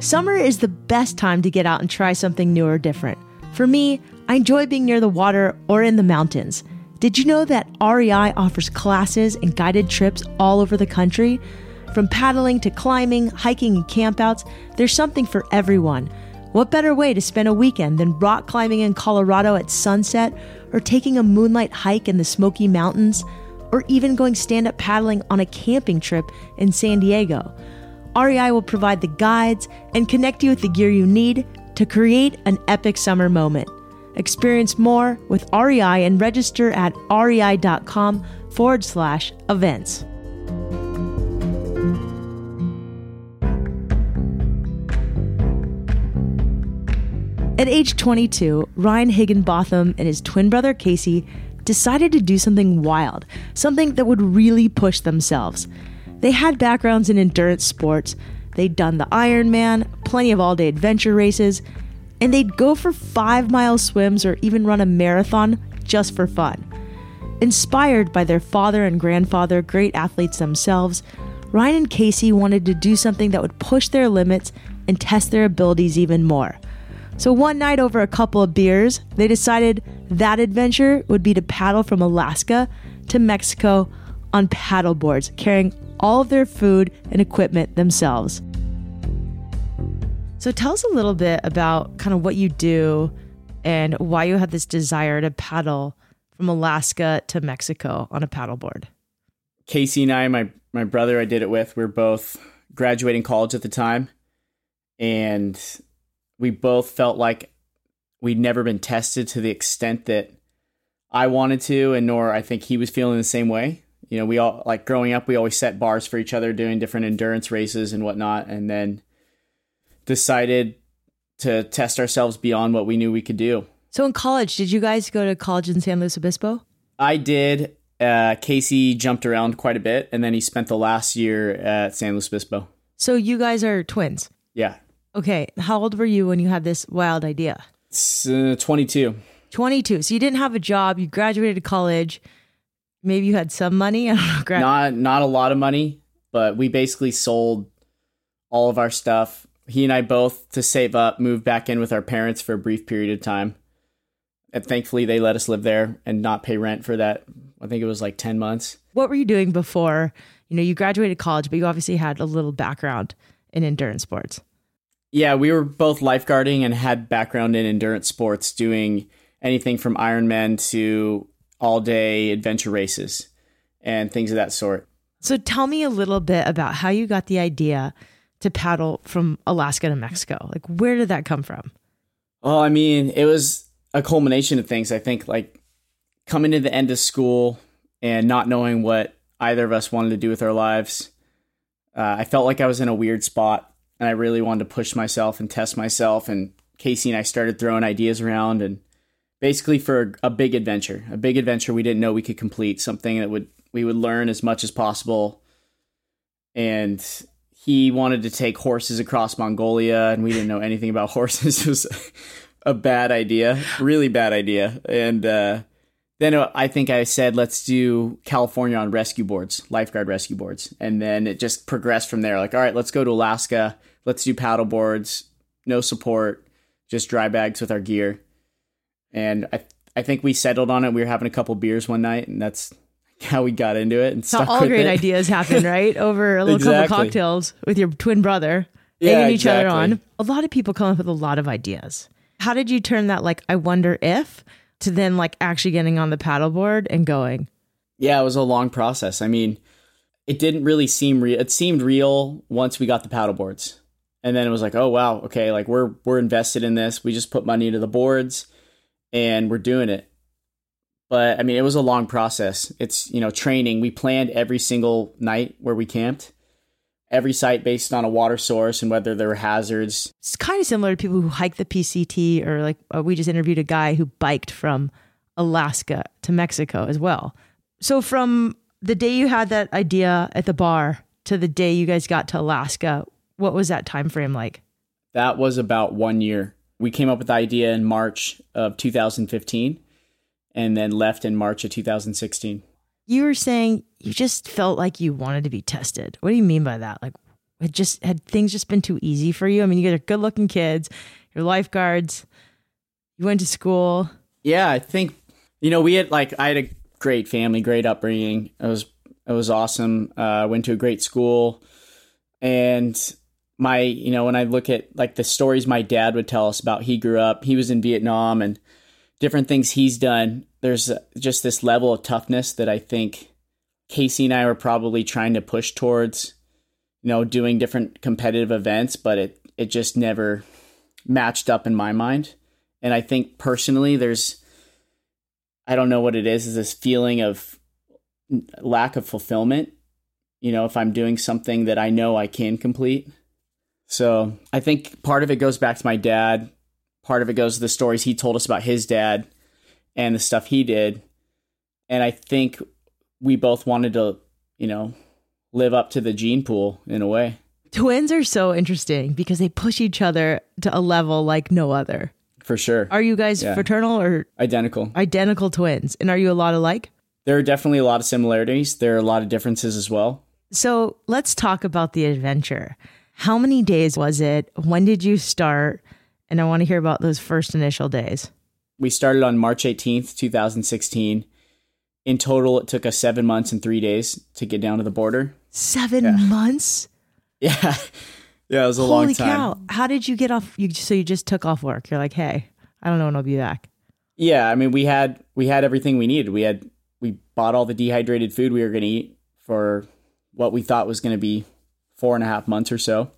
Summer is the best time to get out and try something new or different. For me, I enjoy being near the water or in the mountains. Did you know that REI offers classes and guided trips all over the country? From paddling to climbing, hiking, and campouts, there's something for everyone. What better way to spend a weekend than rock climbing in Colorado at sunset, or taking a moonlight hike in the Smoky Mountains, or even going stand up paddling on a camping trip in San Diego? REI will provide the guides and connect you with the gear you need to create an epic summer moment. Experience more with REI and register at rei.com forward slash events. At age 22, Ryan Higginbotham and his twin brother Casey decided to do something wild, something that would really push themselves. They had backgrounds in endurance sports, they'd done the Ironman, plenty of all day adventure races, and they'd go for five mile swims or even run a marathon just for fun. Inspired by their father and grandfather, great athletes themselves, Ryan and Casey wanted to do something that would push their limits and test their abilities even more. So one night over a couple of beers, they decided that adventure would be to paddle from Alaska to Mexico on paddle boards, carrying all of their food and equipment themselves. So tell us a little bit about kind of what you do and why you had this desire to paddle from Alaska to Mexico on a paddleboard. Casey and I, my my brother I did it with, we are both graduating college at the time. And we both felt like we'd never been tested to the extent that I wanted to, and nor I think he was feeling the same way. You know, we all like growing up, we always set bars for each other, doing different endurance races and whatnot, and then decided to test ourselves beyond what we knew we could do. So, in college, did you guys go to college in San Luis Obispo? I did. Uh, Casey jumped around quite a bit, and then he spent the last year at San Luis Obispo. So, you guys are twins? Yeah. Okay. How old were you when you had this wild idea? Uh, 22. 22. So you didn't have a job. You graduated college. Maybe you had some money. I don't know. Not not a lot of money, but we basically sold all of our stuff. He and I both to save up moved back in with our parents for a brief period of time. And thankfully they let us live there and not pay rent for that. I think it was like 10 months. What were you doing before? You know, you graduated college, but you obviously had a little background in endurance sports. Yeah, we were both lifeguarding and had background in endurance sports, doing anything from Ironman to all day adventure races and things of that sort. So tell me a little bit about how you got the idea to paddle from Alaska to Mexico. Like, where did that come from? Well, I mean, it was a culmination of things. I think, like, coming to the end of school and not knowing what either of us wanted to do with our lives. Uh, I felt like I was in a weird spot and I really wanted to push myself and test myself. And Casey and I started throwing ideas around, and basically for a, big adventure, a big adventure we didn't know we could complete, something that would we would learn as much as possible. And he wanted to take horses across Mongolia, and we didn't know anything about horses. it was a bad idea, really bad idea. And uh, then I think I said, let's do California on rescue boards, lifeguard rescue boards. And then it just progressed from there. Like, all right, let's go to Alaska. Let's do paddle boards, no support, just dry bags with our gear. And I, I think we settled on it. We were having a couple beers one night, and that's how we got into it. And so all great it. ideas happen, right? Over a little exactly. couple cocktails with your twin brother, yeah, egging each exactly. other on. A lot of people come up with a lot of ideas. How did you turn that, like, I wonder if to then like actually getting on the paddleboard and going? Yeah, it was a long process. I mean, it didn't really seem real. It seemed real once we got the paddleboards. And then it was like, oh wow, okay, like we're we're invested in this. We just put money into the boards and we're doing it. But I mean, it was a long process. It's, you know, training. We planned every single night where we camped every site based on a water source and whether there were hazards. It's kind of similar to people who hike the PCT, or like uh, we just interviewed a guy who biked from Alaska to Mexico as well. So, from the day you had that idea at the bar to the day you guys got to Alaska, what was that time frame like? That was about one year. We came up with the idea in March of 2015 and then left in March of 2016 you were saying you just felt like you wanted to be tested. What do you mean by that? Like, it just had things just been too easy for you? I mean, you guys are good looking kids, you're lifeguards, you went to school. Yeah, I think, you know, we had like, I had a great family, great upbringing. It was, it was awesome. Uh, went to a great school. And my, you know, when I look at like the stories my dad would tell us about, he grew up, he was in Vietnam and different things he's done there's just this level of toughness that I think Casey and I were probably trying to push towards, you know, doing different competitive events, but it it just never matched up in my mind. And I think personally, there's, I don't know what it is, is this feeling of lack of fulfillment. You know, if I'm doing something that I know I can complete. So I think part of it goes back to my dad. Part of it goes to the stories he told us about his dad and the stuff he did. And I think we both wanted to, you know, live up to the gene pool in a way. Twins are so interesting because they push each other to a level like no other. For sure. Are you guys Yeah. fraternal or Identical. identical twins? And are you a lot alike? There are definitely a lot of similarities. There are a lot of differences as well. So let's talk about the adventure. How many days was it? When did you start? And I want to hear about those first initial days. We started on March 18th, 2016. In total, it took us seven months and three days to get down to the border. Seven months? Yeah. Yeah, it was a Holy long time. cow. How did you get off? You, so you just took off work. You're like, hey, I don't know when I'll be back. Yeah, I mean, we had we had everything we needed. We had we bought all the dehydrated food we were going to eat for what we thought was going to be four and a half months or so.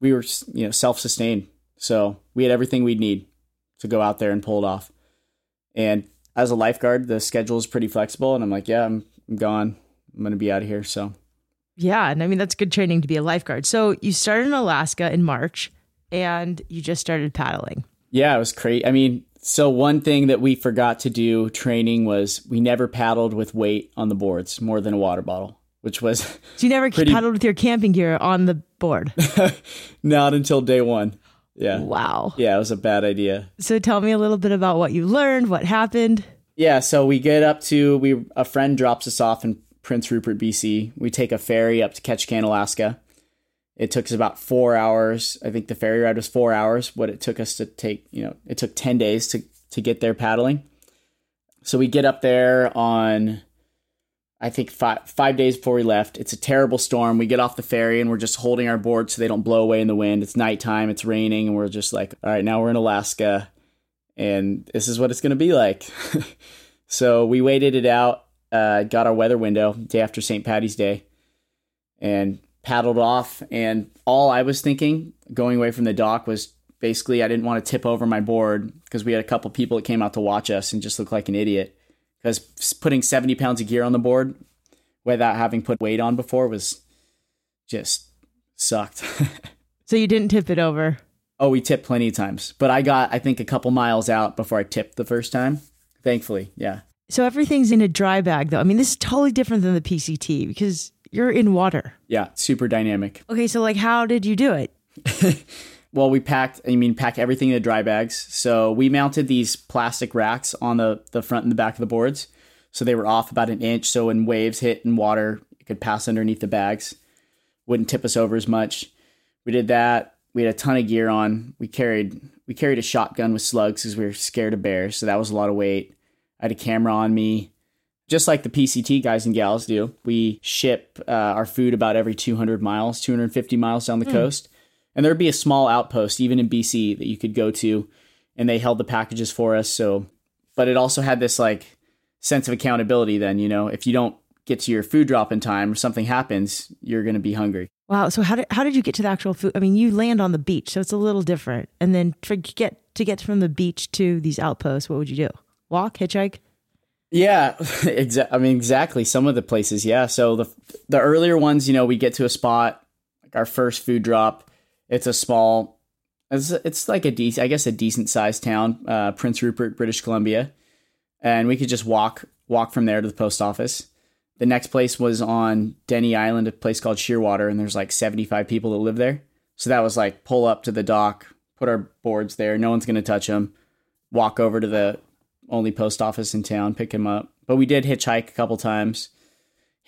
We were you know self sustained, so we had everything we'd need to go out there and pull it off. And as a lifeguard, the schedule is pretty flexible, and I'm like, yeah, I'm, I'm gone. I'm going to be out of here. So Yeah. And I mean, that's good training to be a lifeguard. So you started in Alaska in March and you just started paddling. Yeah, it was great. I mean, so one thing that we forgot to do training was we never paddled with weight on the boards more than a water bottle, which was So you never Pretty- paddled with your camping gear on the board. not until day one. Yeah. wow. Yeah, it was a bad idea. So tell me a little bit about what you learned, what happened. Yeah, so we get up to we a friend drops us off in Prince Rupert, BC. We take a ferry up to Ketchikan, Alaska. It took us about four hours. I think the ferry ride was four hours. What it took us to take, you know, it took ten days to to get there paddling. So we get up there on, I think five five days before we left. It's a terrible storm. We get off the ferry and we're just holding our board so they don't blow away in the wind. It's nighttime. It's raining, and we're just like, all right, now we're in Alaska, and this is what it's gonna be like. so we waited it out. Uh, got our weather window day after St. Patty's Day, and paddled off. And all I was thinking going away from the dock was basically I didn't want to tip over my board because we had a couple people that came out to watch us and just looked like an idiot. Because putting 70 pounds of gear on the board without having put weight on before was just sucked. So you didn't tip it over. oh, we tipped plenty of times, but I got, I think, a couple miles out before I tipped the first time. Thankfully, yeah. So everything's in a dry bag, though. I mean, this is totally different than the PCT because you're in water. Yeah, super dynamic. Okay, so like, how did you do it? Well, we packed, I mean, pack everything in the dry bags. So we mounted these plastic racks on the, the front and the back of the boards. So they were off about an inch. So when waves hit and water, it could pass underneath the bags, wouldn't tip us over as much. We did that. We had a ton of gear on. We carried we carried a shotgun with slugs because we were scared of bears. So that was a lot of weight. I had a camera on me. Just like the PCT guys and gals do, we ship uh, our food about every 200 miles, 250 miles down the coast. And there'd be a small outpost, even in BC, that you could go to, and they held the packages for us. So, but it also had this like sense of accountability. Then, you know, if you don't get to your food drop in time or something happens, you're going to be hungry. Wow. So how did how did you get to the actual food? I mean, you land on the beach, so it's a little different. And then to get to get from the beach to these outposts, what would you do? Walk, hitchhike? Yeah, exa- I mean exactly. Some of the places, yeah. So the the earlier ones, you know, we get to a spot like our first food drop. It's a small, it's it's like a decent, I guess, a decent sized town, uh, Prince Rupert, British Columbia, and we could just walk walk from there to the post office. The next place was on Denny Island, a place called Shearwater, and there's like 75 people that live there. So that was like pull up to the dock, put our boards there. No one's gonna touch them. Walk over to the only post office in town, pick him up. But we did hitchhike a couple times.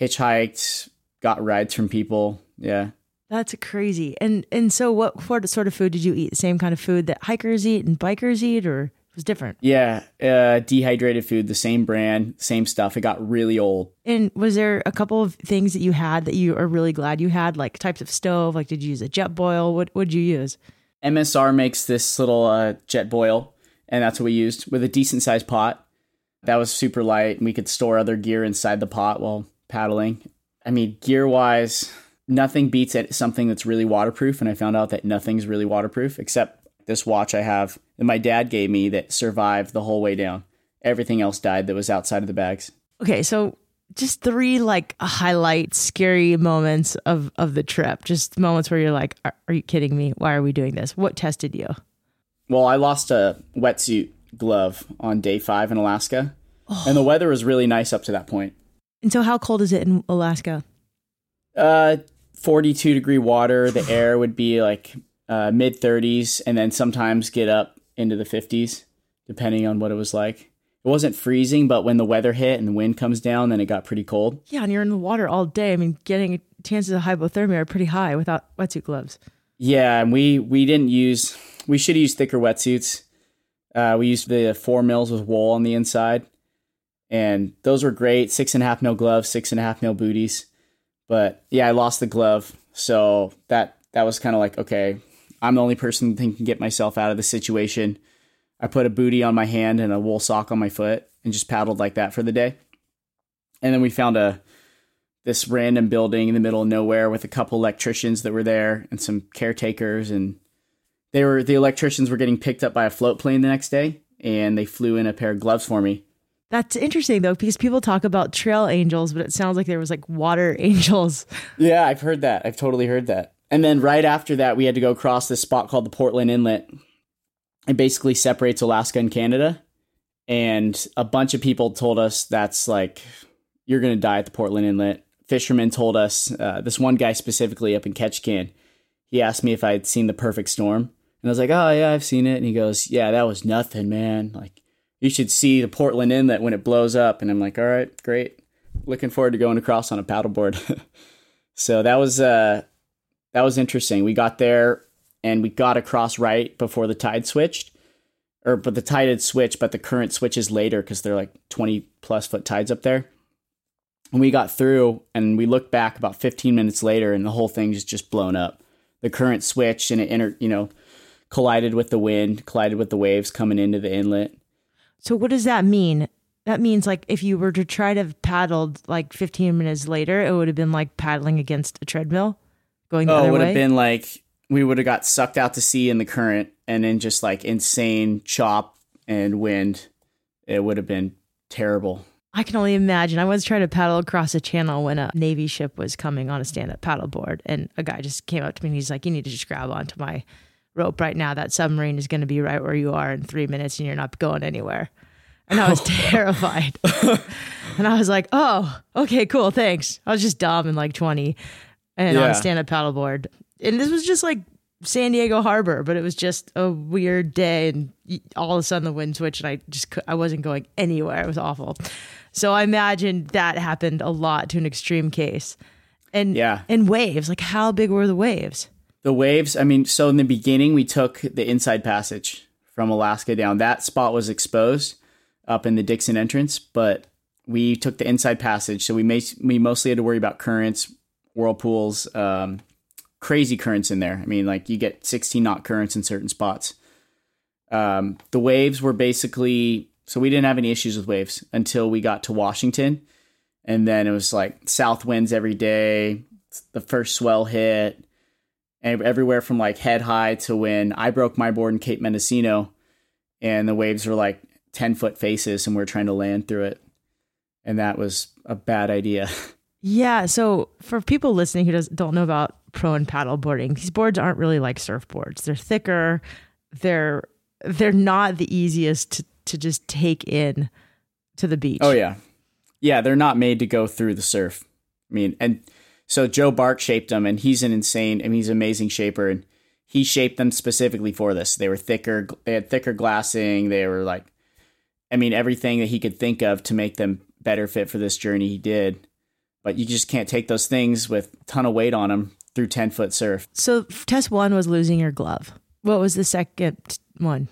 Hitchhiked, got rides from people. Yeah. That's crazy. And and so what what sort of food did you eat? The same kind of food that hikers eat and bikers eat, or was different? Yeah. Uh, dehydrated food, the same brand, same stuff. It got really old. And was there a couple of things that you had that you are really glad you had, like types of stove? Like, did you use a jet boil? What would you use? MSR makes this little uh, jet boil, and that's what we used with a decent sized pot. That was super light, and we could store other gear inside the pot while paddling. I mean, gear wise, nothing beats at something that's really waterproof. And I found out that nothing's really waterproof except this watch I have that my dad gave me that survived the whole way down. Everything else died that was outside of the bags. Okay, so just three like highlight scary moments of of the trip. Just moments where you're like, are, are you kidding me? Why are we doing this? What tested you? Well, I lost a wetsuit glove on day five in Alaska, oh. and the weather was really nice up to that point. And so, how cold is it in Alaska? Uh, 42 degree water. The air would be like uh, mid 30s, and then sometimes get up into the 50s, depending on what it was like. It wasn't freezing, but when the weather hit and the wind comes down, then it got pretty cold. Yeah, and you're in the water all day. I mean, getting chances of hypothermia are pretty high without wetsuit gloves. Yeah, and we we didn't use. We should use thicker wetsuits. Uh, we used the four mils with wool on the inside, and those were great. Six and a half mil gloves, six and a half mil booties. But yeah, I lost the glove, so that that was kind of like okay, I'm the only person that can get myself out of the situation. I put a booty on my hand and a wool sock on my foot and just paddled like that for the day. And then we found a this random building in the middle of nowhere with a couple electricians that were there and some caretakers and they were the electricians were getting picked up by a float plane the next day and they flew in a pair of gloves for me. That's interesting though because people talk about trail angels but it sounds like there was like water angels. Yeah, I've heard that. I've totally heard that. And then right after that we had to go across this spot called the Portland Inlet. It basically separates Alaska and Canada. And a bunch of people told us that's like you're going to die at the Portland Inlet. Fishermen told us uh, this one guy specifically up in Ketchikan. He asked me if I had seen the perfect storm and I was like, oh, yeah, I've seen it. And he goes, yeah, that was nothing, man. Like, you should see the Portland Inlet when it blows up. And I'm like, all right, great. Looking forward to going across on a paddleboard. so that was, uh, that was interesting. We got there and we got across right before the tide switched. Or, but the tide had switched, but the current switches later because they're like 20 plus foot tides up there. And we got through and we looked back about 15 minutes later and the whole thing just, just blown up. The current switched and it entered, you know, collided with the wind, collided with the waves coming into the inlet. So what does that mean? That means like if you were to try to have paddled like 15 minutes later, it would have been like paddling against a treadmill going the oh, it would way. have been like we would have got sucked out to sea in the current and then just like insane chop and wind. It would have been terrible. I can only imagine. I was trying to paddle across a channel when a Navy ship was coming on a stand up paddleboard, and a guy just came up to me and he's like, You need to just grab onto my rope right now. That submarine is going to be right where you are in three minutes and you're not going anywhere. And I was terrified. and I was like, oh, okay, cool, thanks. I was just dumb and like 20 and on Yeah. a stand up paddleboard. And this was just like San Diego Harbor, but it was just a weird day. And all of a sudden the wind switched and I just, I wasn't going anywhere. It was awful. So I imagine that happened a lot to an extreme case. And, Yeah. and waves, like how big were the waves? The waves, I mean, so in the beginning, we took the inside passage from Alaska down. That spot was exposed up in the Dixon entrance, but we took the inside passage. So we, may, we mostly had to worry about currents, whirlpools, um, crazy currents in there. I mean, like you get 16 knot currents in certain spots. Um, the waves were basically, so we didn't have any issues with waves until we got to Washington. And then it was like south winds every day. The first swell hit and everywhere from like head high to when I broke my board in Cape Mendocino and the waves were like 10 foot faces and we are trying to land through it. And that was a bad idea. Yeah. So for people listening who does, don't know about prone paddle boarding, these boards aren't really like surfboards. They're thicker. They're they're not the easiest to, to just take in to the beach. Oh, yeah. Yeah, they're not made to go through the surf. I mean, and so Joe Bark shaped them and he's an insane, I mean, he's an amazing shaper and he shaped them specifically for this. They were thicker, they had thicker glassing. They were like, I mean, everything that he could think of to make them better fit for this journey, he did. But you just can't take those things with a ton of weight on them through 10 foot surf. So test one was losing your glove. What was the second one?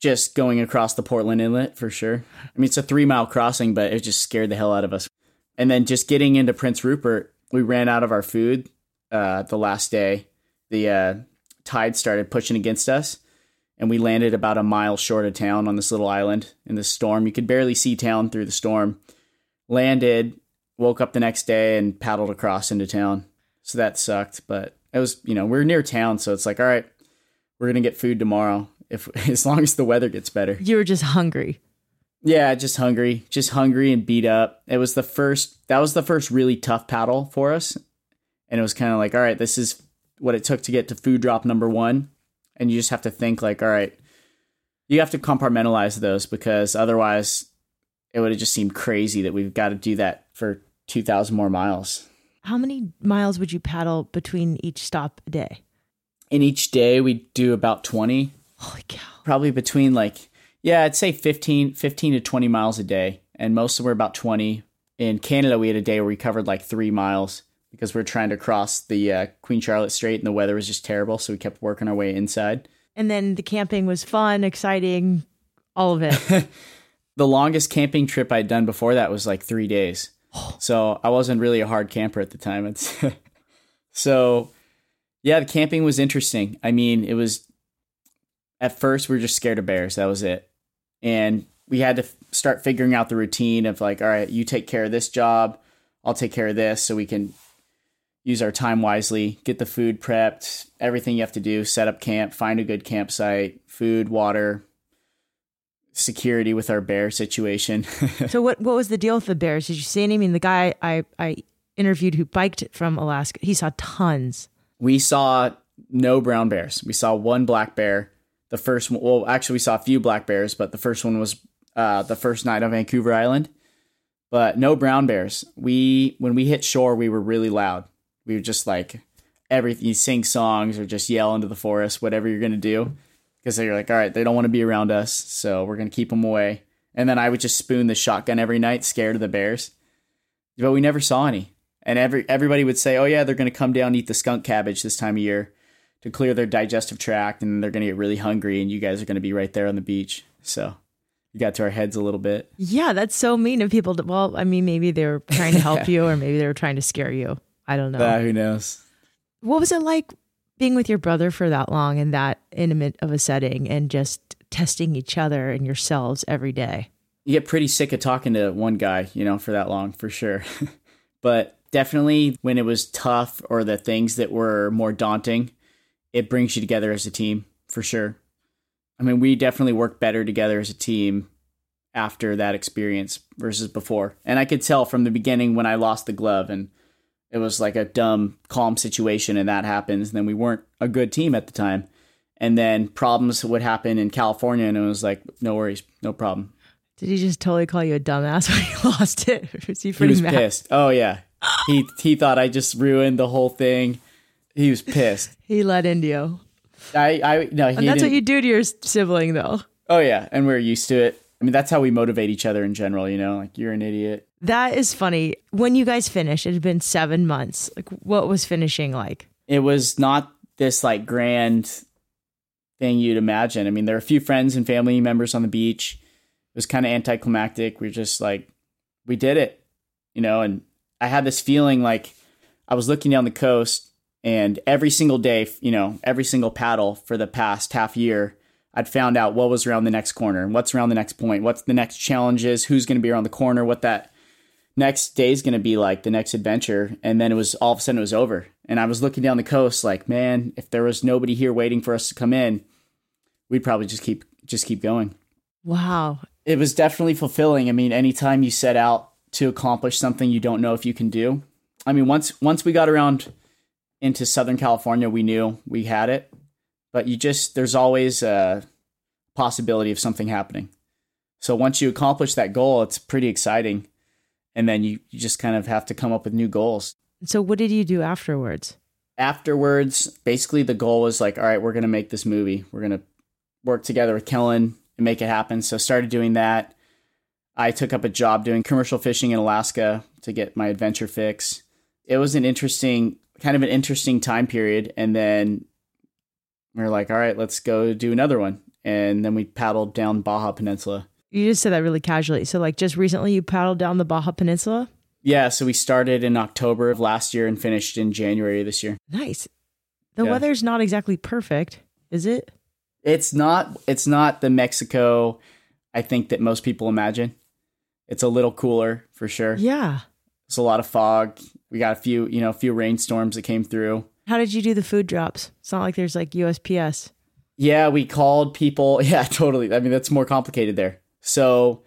Just going across the Portland Inlet for sure. I mean, it's a three mile crossing, but it just scared the hell out of us. And then just getting into Prince Rupert, we ran out of our food uh, the last day. The uh, tide started pushing against us, and we landed about a mile short of town on this little island in the storm. You could barely see town through the storm. Landed, woke up the next day, and paddled across into town. So that sucked, but it was, you know, we are near town, so it's like, all right, we're gonna get food tomorrow. if as long as the weather gets better. You were just hungry. Yeah, just hungry, just hungry and beat up. It was the first that was the first really tough paddle for us. And it was kind of like, all right, this is what it took to get to food drop number 1. And you just have to think like, all right, you have to compartmentalize those because otherwise it would have just seemed crazy that we've got to do that for 2000 more miles. How many miles would you paddle between each stop a day? In each day we do about 20. Holy cow. Probably between like yeah, I'd say 15, 15 to 20 miles a day. And most of them were about 20. In Canada, we had a day where we covered like three miles because we are trying to cross the uh, Queen Charlotte Strait and the weather was just terrible. So we kept working our way inside. And then the camping was fun, exciting, all of it. the longest camping trip I'd done before that was like three days. So I wasn't really a hard camper at the time. So yeah, the camping was interesting. I mean, it was at first we were just scared of bears. That was it and we had to f- start figuring out the routine of like all right you take care of this job i'll take care of this so we can use our time wisely get the food prepped everything you have to do set up camp find a good campsite food water security with our bear situation. So what what was the deal with the bears? Did you see any? I mean the guy i i interviewed who biked from alaska he saw tons. We saw no brown bears. We saw one black bear the first one, well, actually, we saw a few black bears, but the first one was uh, the first night on Vancouver Island. But no brown bears. We when we hit shore, we were really loud. We were just like everything. You sing songs or just yell into the forest, whatever you're gonna do, because they're like, all right, they don't want to be around us, so we're gonna keep them away. And then I would just spoon the shotgun every night, scared of the bears. But we never saw any. And every everybody would say, "Oh yeah, they're going to come down and eat the skunk cabbage this time of year." To clear their digestive tract and they're going to get really hungry and you guys are going to be right there on the beach. So you got to our heads a little bit. Yeah, that's so mean of people. To, well, I mean, maybe they were trying to help you or maybe they were trying to scare you. I don't know. Uh, who knows? What was it like being with your brother for that long in that intimate of a setting and just testing each other and yourselves every day? You get pretty sick of talking to one guy, you know, for that long, for sure. but definitely when it was tough or the things that were more daunting, it brings you together as a team for sure. I mean, we definitely work better together as a team after that experience versus before. And I could tell from the beginning when I lost the glove and it was like a dumb, calm situation and that happens. And then we weren't a good team at the time. And then problems would happen in California and it was like, no worries, no problem. Did he just totally call you a dumbass when he lost it? was he pretty he was mad? pissed. Oh yeah. he he thought I just ruined the whole thing. He was pissed. he let you. I, I no. and that's what you do to your sibling, though. Oh yeah, and we're used to it. I mean, that's how we motivate each other in general. You know, like you're an idiot. That is funny. When you guys finished, it had been seven months. Like, what was finishing like? It was not this like grand thing you'd imagine. I mean, there are a few friends and family members on the beach. It was kind of anticlimactic. We are just like, we did it, you know. And I had this feeling like I was looking down the coast and every single day, you know, every single paddle for the past half year, I'd found out what was around the next corner, what's around the next point, what's the next challenges, who's going to be around the corner, what that next day is going to be like, the next adventure. And then it was all of a sudden it was over. And I was looking down the coast like, man, if there was nobody here waiting for us to come in, we'd probably just keep just keep going. Wow. It was definitely fulfilling. I mean, anytime you set out to accomplish something you don't know if you can do. I mean, once once we got around into Southern California, we knew we had it, but you just, there's always a possibility of something happening. So once you accomplish that goal, it's pretty exciting. And then you, you just kind of have to come up with new goals. So, what did you do afterwards? Afterwards, basically, the goal was like, all right, we're going to make this movie. We're going to work together with Kellen and make it happen. So, started doing that. I took up a job doing commercial fishing in Alaska to get my adventure fix. It was an interesting kind of an interesting time period. And then we are like, all right, let's go do another one. And then we paddled down Baja Peninsula. You just said that really casually. So, like, just recently you paddled down the Baja Peninsula? Yeah. So we started in October of last year and finished in January this year. Nice. The Yeah. weather's not exactly perfect, is it? It's not, it's not the Mexico I think that most people imagine. It's a little cooler for sure. Yeah. It's a lot of fog. We got a few, you know, a few rainstorms that came through. How did you do the food drops? It's not like there's like USPS. Yeah, we called people. Yeah, totally. I mean, that's more complicated there. So,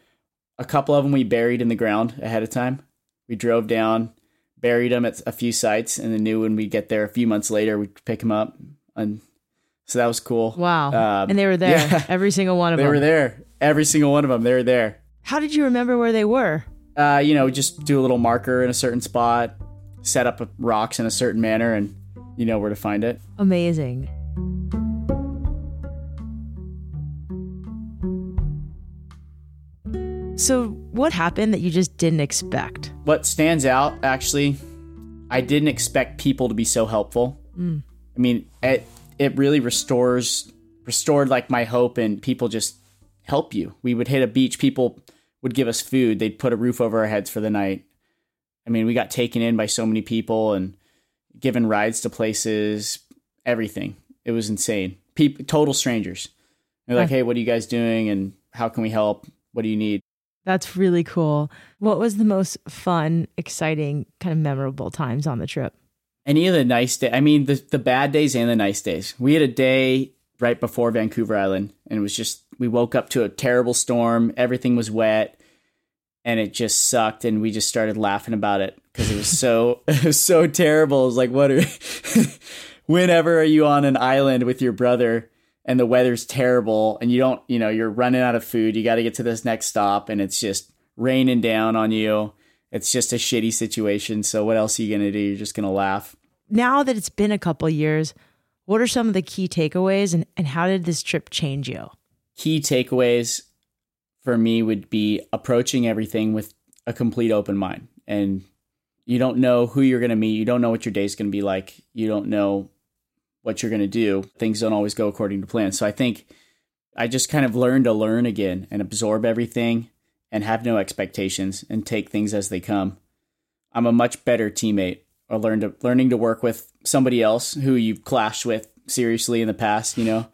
a couple of them we buried in the ground ahead of time. We drove down, buried them at a few sites, and then knew when we get there a few months later, we'd pick them up. And so that was cool. Wow. Um, and they were there, yeah. every single one of They them. They were there. Every single one of them. They were there. How did you remember where they were? Uh, you know, just do a little marker in a certain spot, set up rocks in a certain manner, and you know where to find it. Amazing. So, what happened that you just didn't expect? What stands out, actually, I didn't expect people to be so helpful. I mean, it it really restores restored like my hope, and people just help you. We would hit a beach, people would give us food, they'd put a roof over our heads for the night. I mean, we got taken in by so many people and given rides to places, everything. It was insane. People, total strangers. They're like, "Hey, what are you guys doing? And how can we help? What do you need?" That's really cool. What was the most fun, exciting, kind of memorable times on the trip? any of the nice day i mean the, the bad days and the nice days we had a day right before vancouver island and it was just we woke up to a terrible storm everything was wet and it just sucked and we just started laughing about it because it was so so terrible. It was like what are whenever are you on an island with your brother and the weather's terrible and you don't you know you're running out of food you got to get to this next stop and it's just raining down on you. It's just a shitty situation so what else are you gonna do? You're just gonna laugh. Now that it's been a couple years, what are some of the key takeaways and, and how did this trip change you? Key takeaways for me would be approaching everything with a complete open mind. And you don't know who you're going to meet. You don't know what your day's going to be like. You don't know what you're going to do. Things don't always go according to plan. So I think I just kind of learned to learn again and absorb everything and have no expectations and take things as they come. I'm a much better teammate or learned to, learning to work with somebody else who you've clashed with seriously in the past, you know,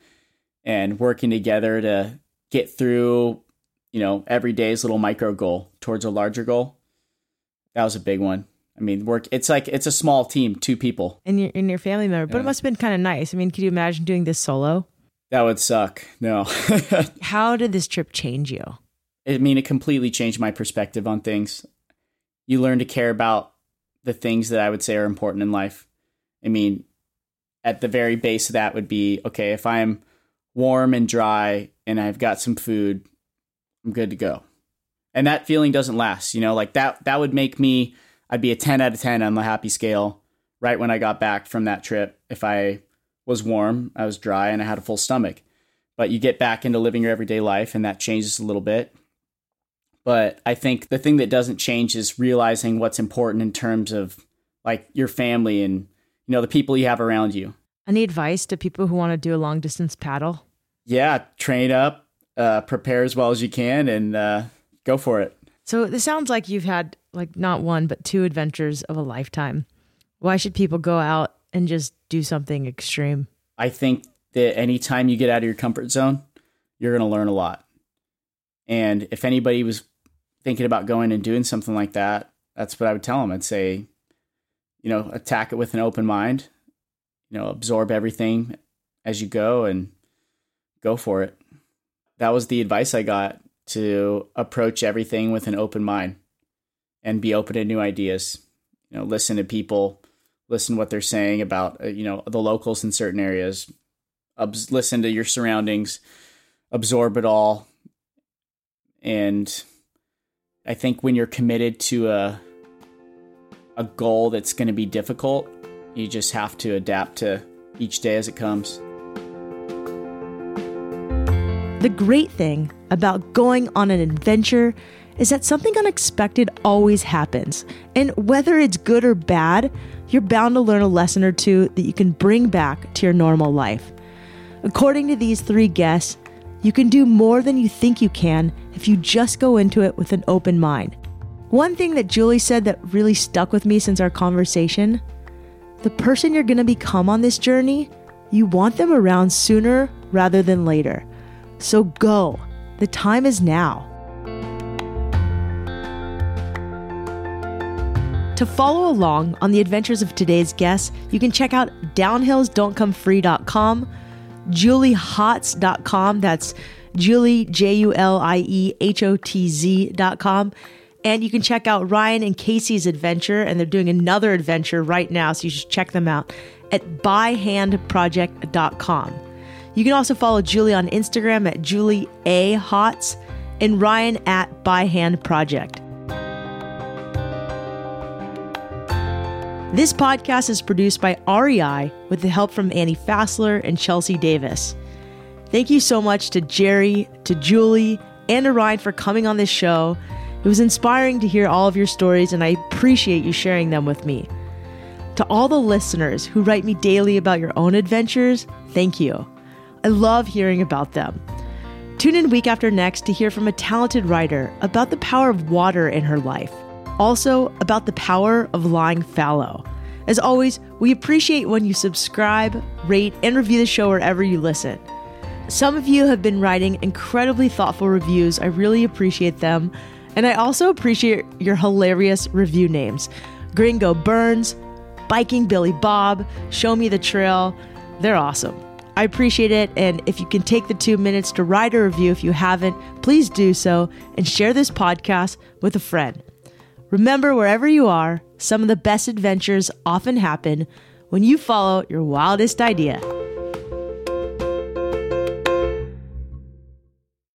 and working together to get through, you know, every day's little micro goal towards a larger goal. That was a big one. I mean, work it's like it's a small team, two people. And your, and your family member, but it must have been kind of nice. I mean, could you imagine doing this solo? That would suck. No. How did this trip change you? I mean, it completely changed my perspective on things. You learn to care about the things that I would say are important in life. I mean, at the very base of that would be okay, if I'm warm and dry and I've got some food, I'm good to go. And that feeling doesn't last, you know, like that that would make me I'd be a 10 out of 10 on the happy scale right when I got back from that trip if I was warm, I was dry and I had a full stomach. But you get back into living your everyday life and that changes a little bit. But I think the thing that doesn't change is realizing what's important in terms of like your family and you know the people you have around you. Any advice to people who want to do a long distance paddle? Yeah, train up, uh, prepare as well as you can, and uh, go for it. So this sounds like you've had like not one but two adventures of a lifetime. Why should people go out and just do something extreme? I think that anytime you get out of your comfort zone, you're going to learn a lot. And if anybody was thinking about going and doing something like that, that's what I would tell them. I'd say, you know, attack it with an open mind, you know, absorb everything as you go and go for it. That was the advice I got to approach everything with an open mind and be open to new ideas. You know, listen to people, listen to what they're saying about, uh, you know, the locals in certain areas, listen to your surroundings, absorb it all. And I think when you're committed to a a goal that's going to be difficult, you just have to adapt to each day as it comes. The great thing about going on an adventure is that something unexpected always happens. And whether it's good or bad, you're bound to learn a lesson or two that you can bring back to your normal life. According to these three guests, you can do more than you think you can if you just go into it with an open mind. One thing that Julie said that really stuck with me since our conversation the person you're going to become on this journey, you want them around sooner rather than later. So go. The time is now. To follow along on the adventures of today's guests, you can check out downhillsdon'tcomefree.com, juliehotz.com. That's Julie, J U L I E H O T Z.com. And you can check out Ryan and Casey's adventure, and they're doing another adventure right now, so you should check them out at byhandproject.com. You can also follow Julie on Instagram at Julie A. Hotz and Ryan at byhandproject. This podcast is produced by REI with the help from Annie Fassler and Chelsea Davis. Thank you so much to Jerry, to Julie, and to Ryan for coming on this show. It was inspiring to hear all of your stories, and I appreciate you sharing them with me. To all the listeners who write me daily about your own adventures, thank you. I love hearing about them. Tune in week after next to hear from a talented writer about the power of water in her life also about the power of lying fallow. As always, we appreciate when you subscribe, rate, and review the show wherever you listen. Some of you have been writing incredibly thoughtful reviews. I really appreciate them. And I also appreciate your hilarious review names Gringo Burns, Biking Billy Bob, Show Me the Trail. They're awesome. I appreciate it. And if you can take the two minutes to write a review if you haven't, please do so and share this podcast with a friend. Remember, wherever you are, some of the best adventures often happen when you follow your wildest idea.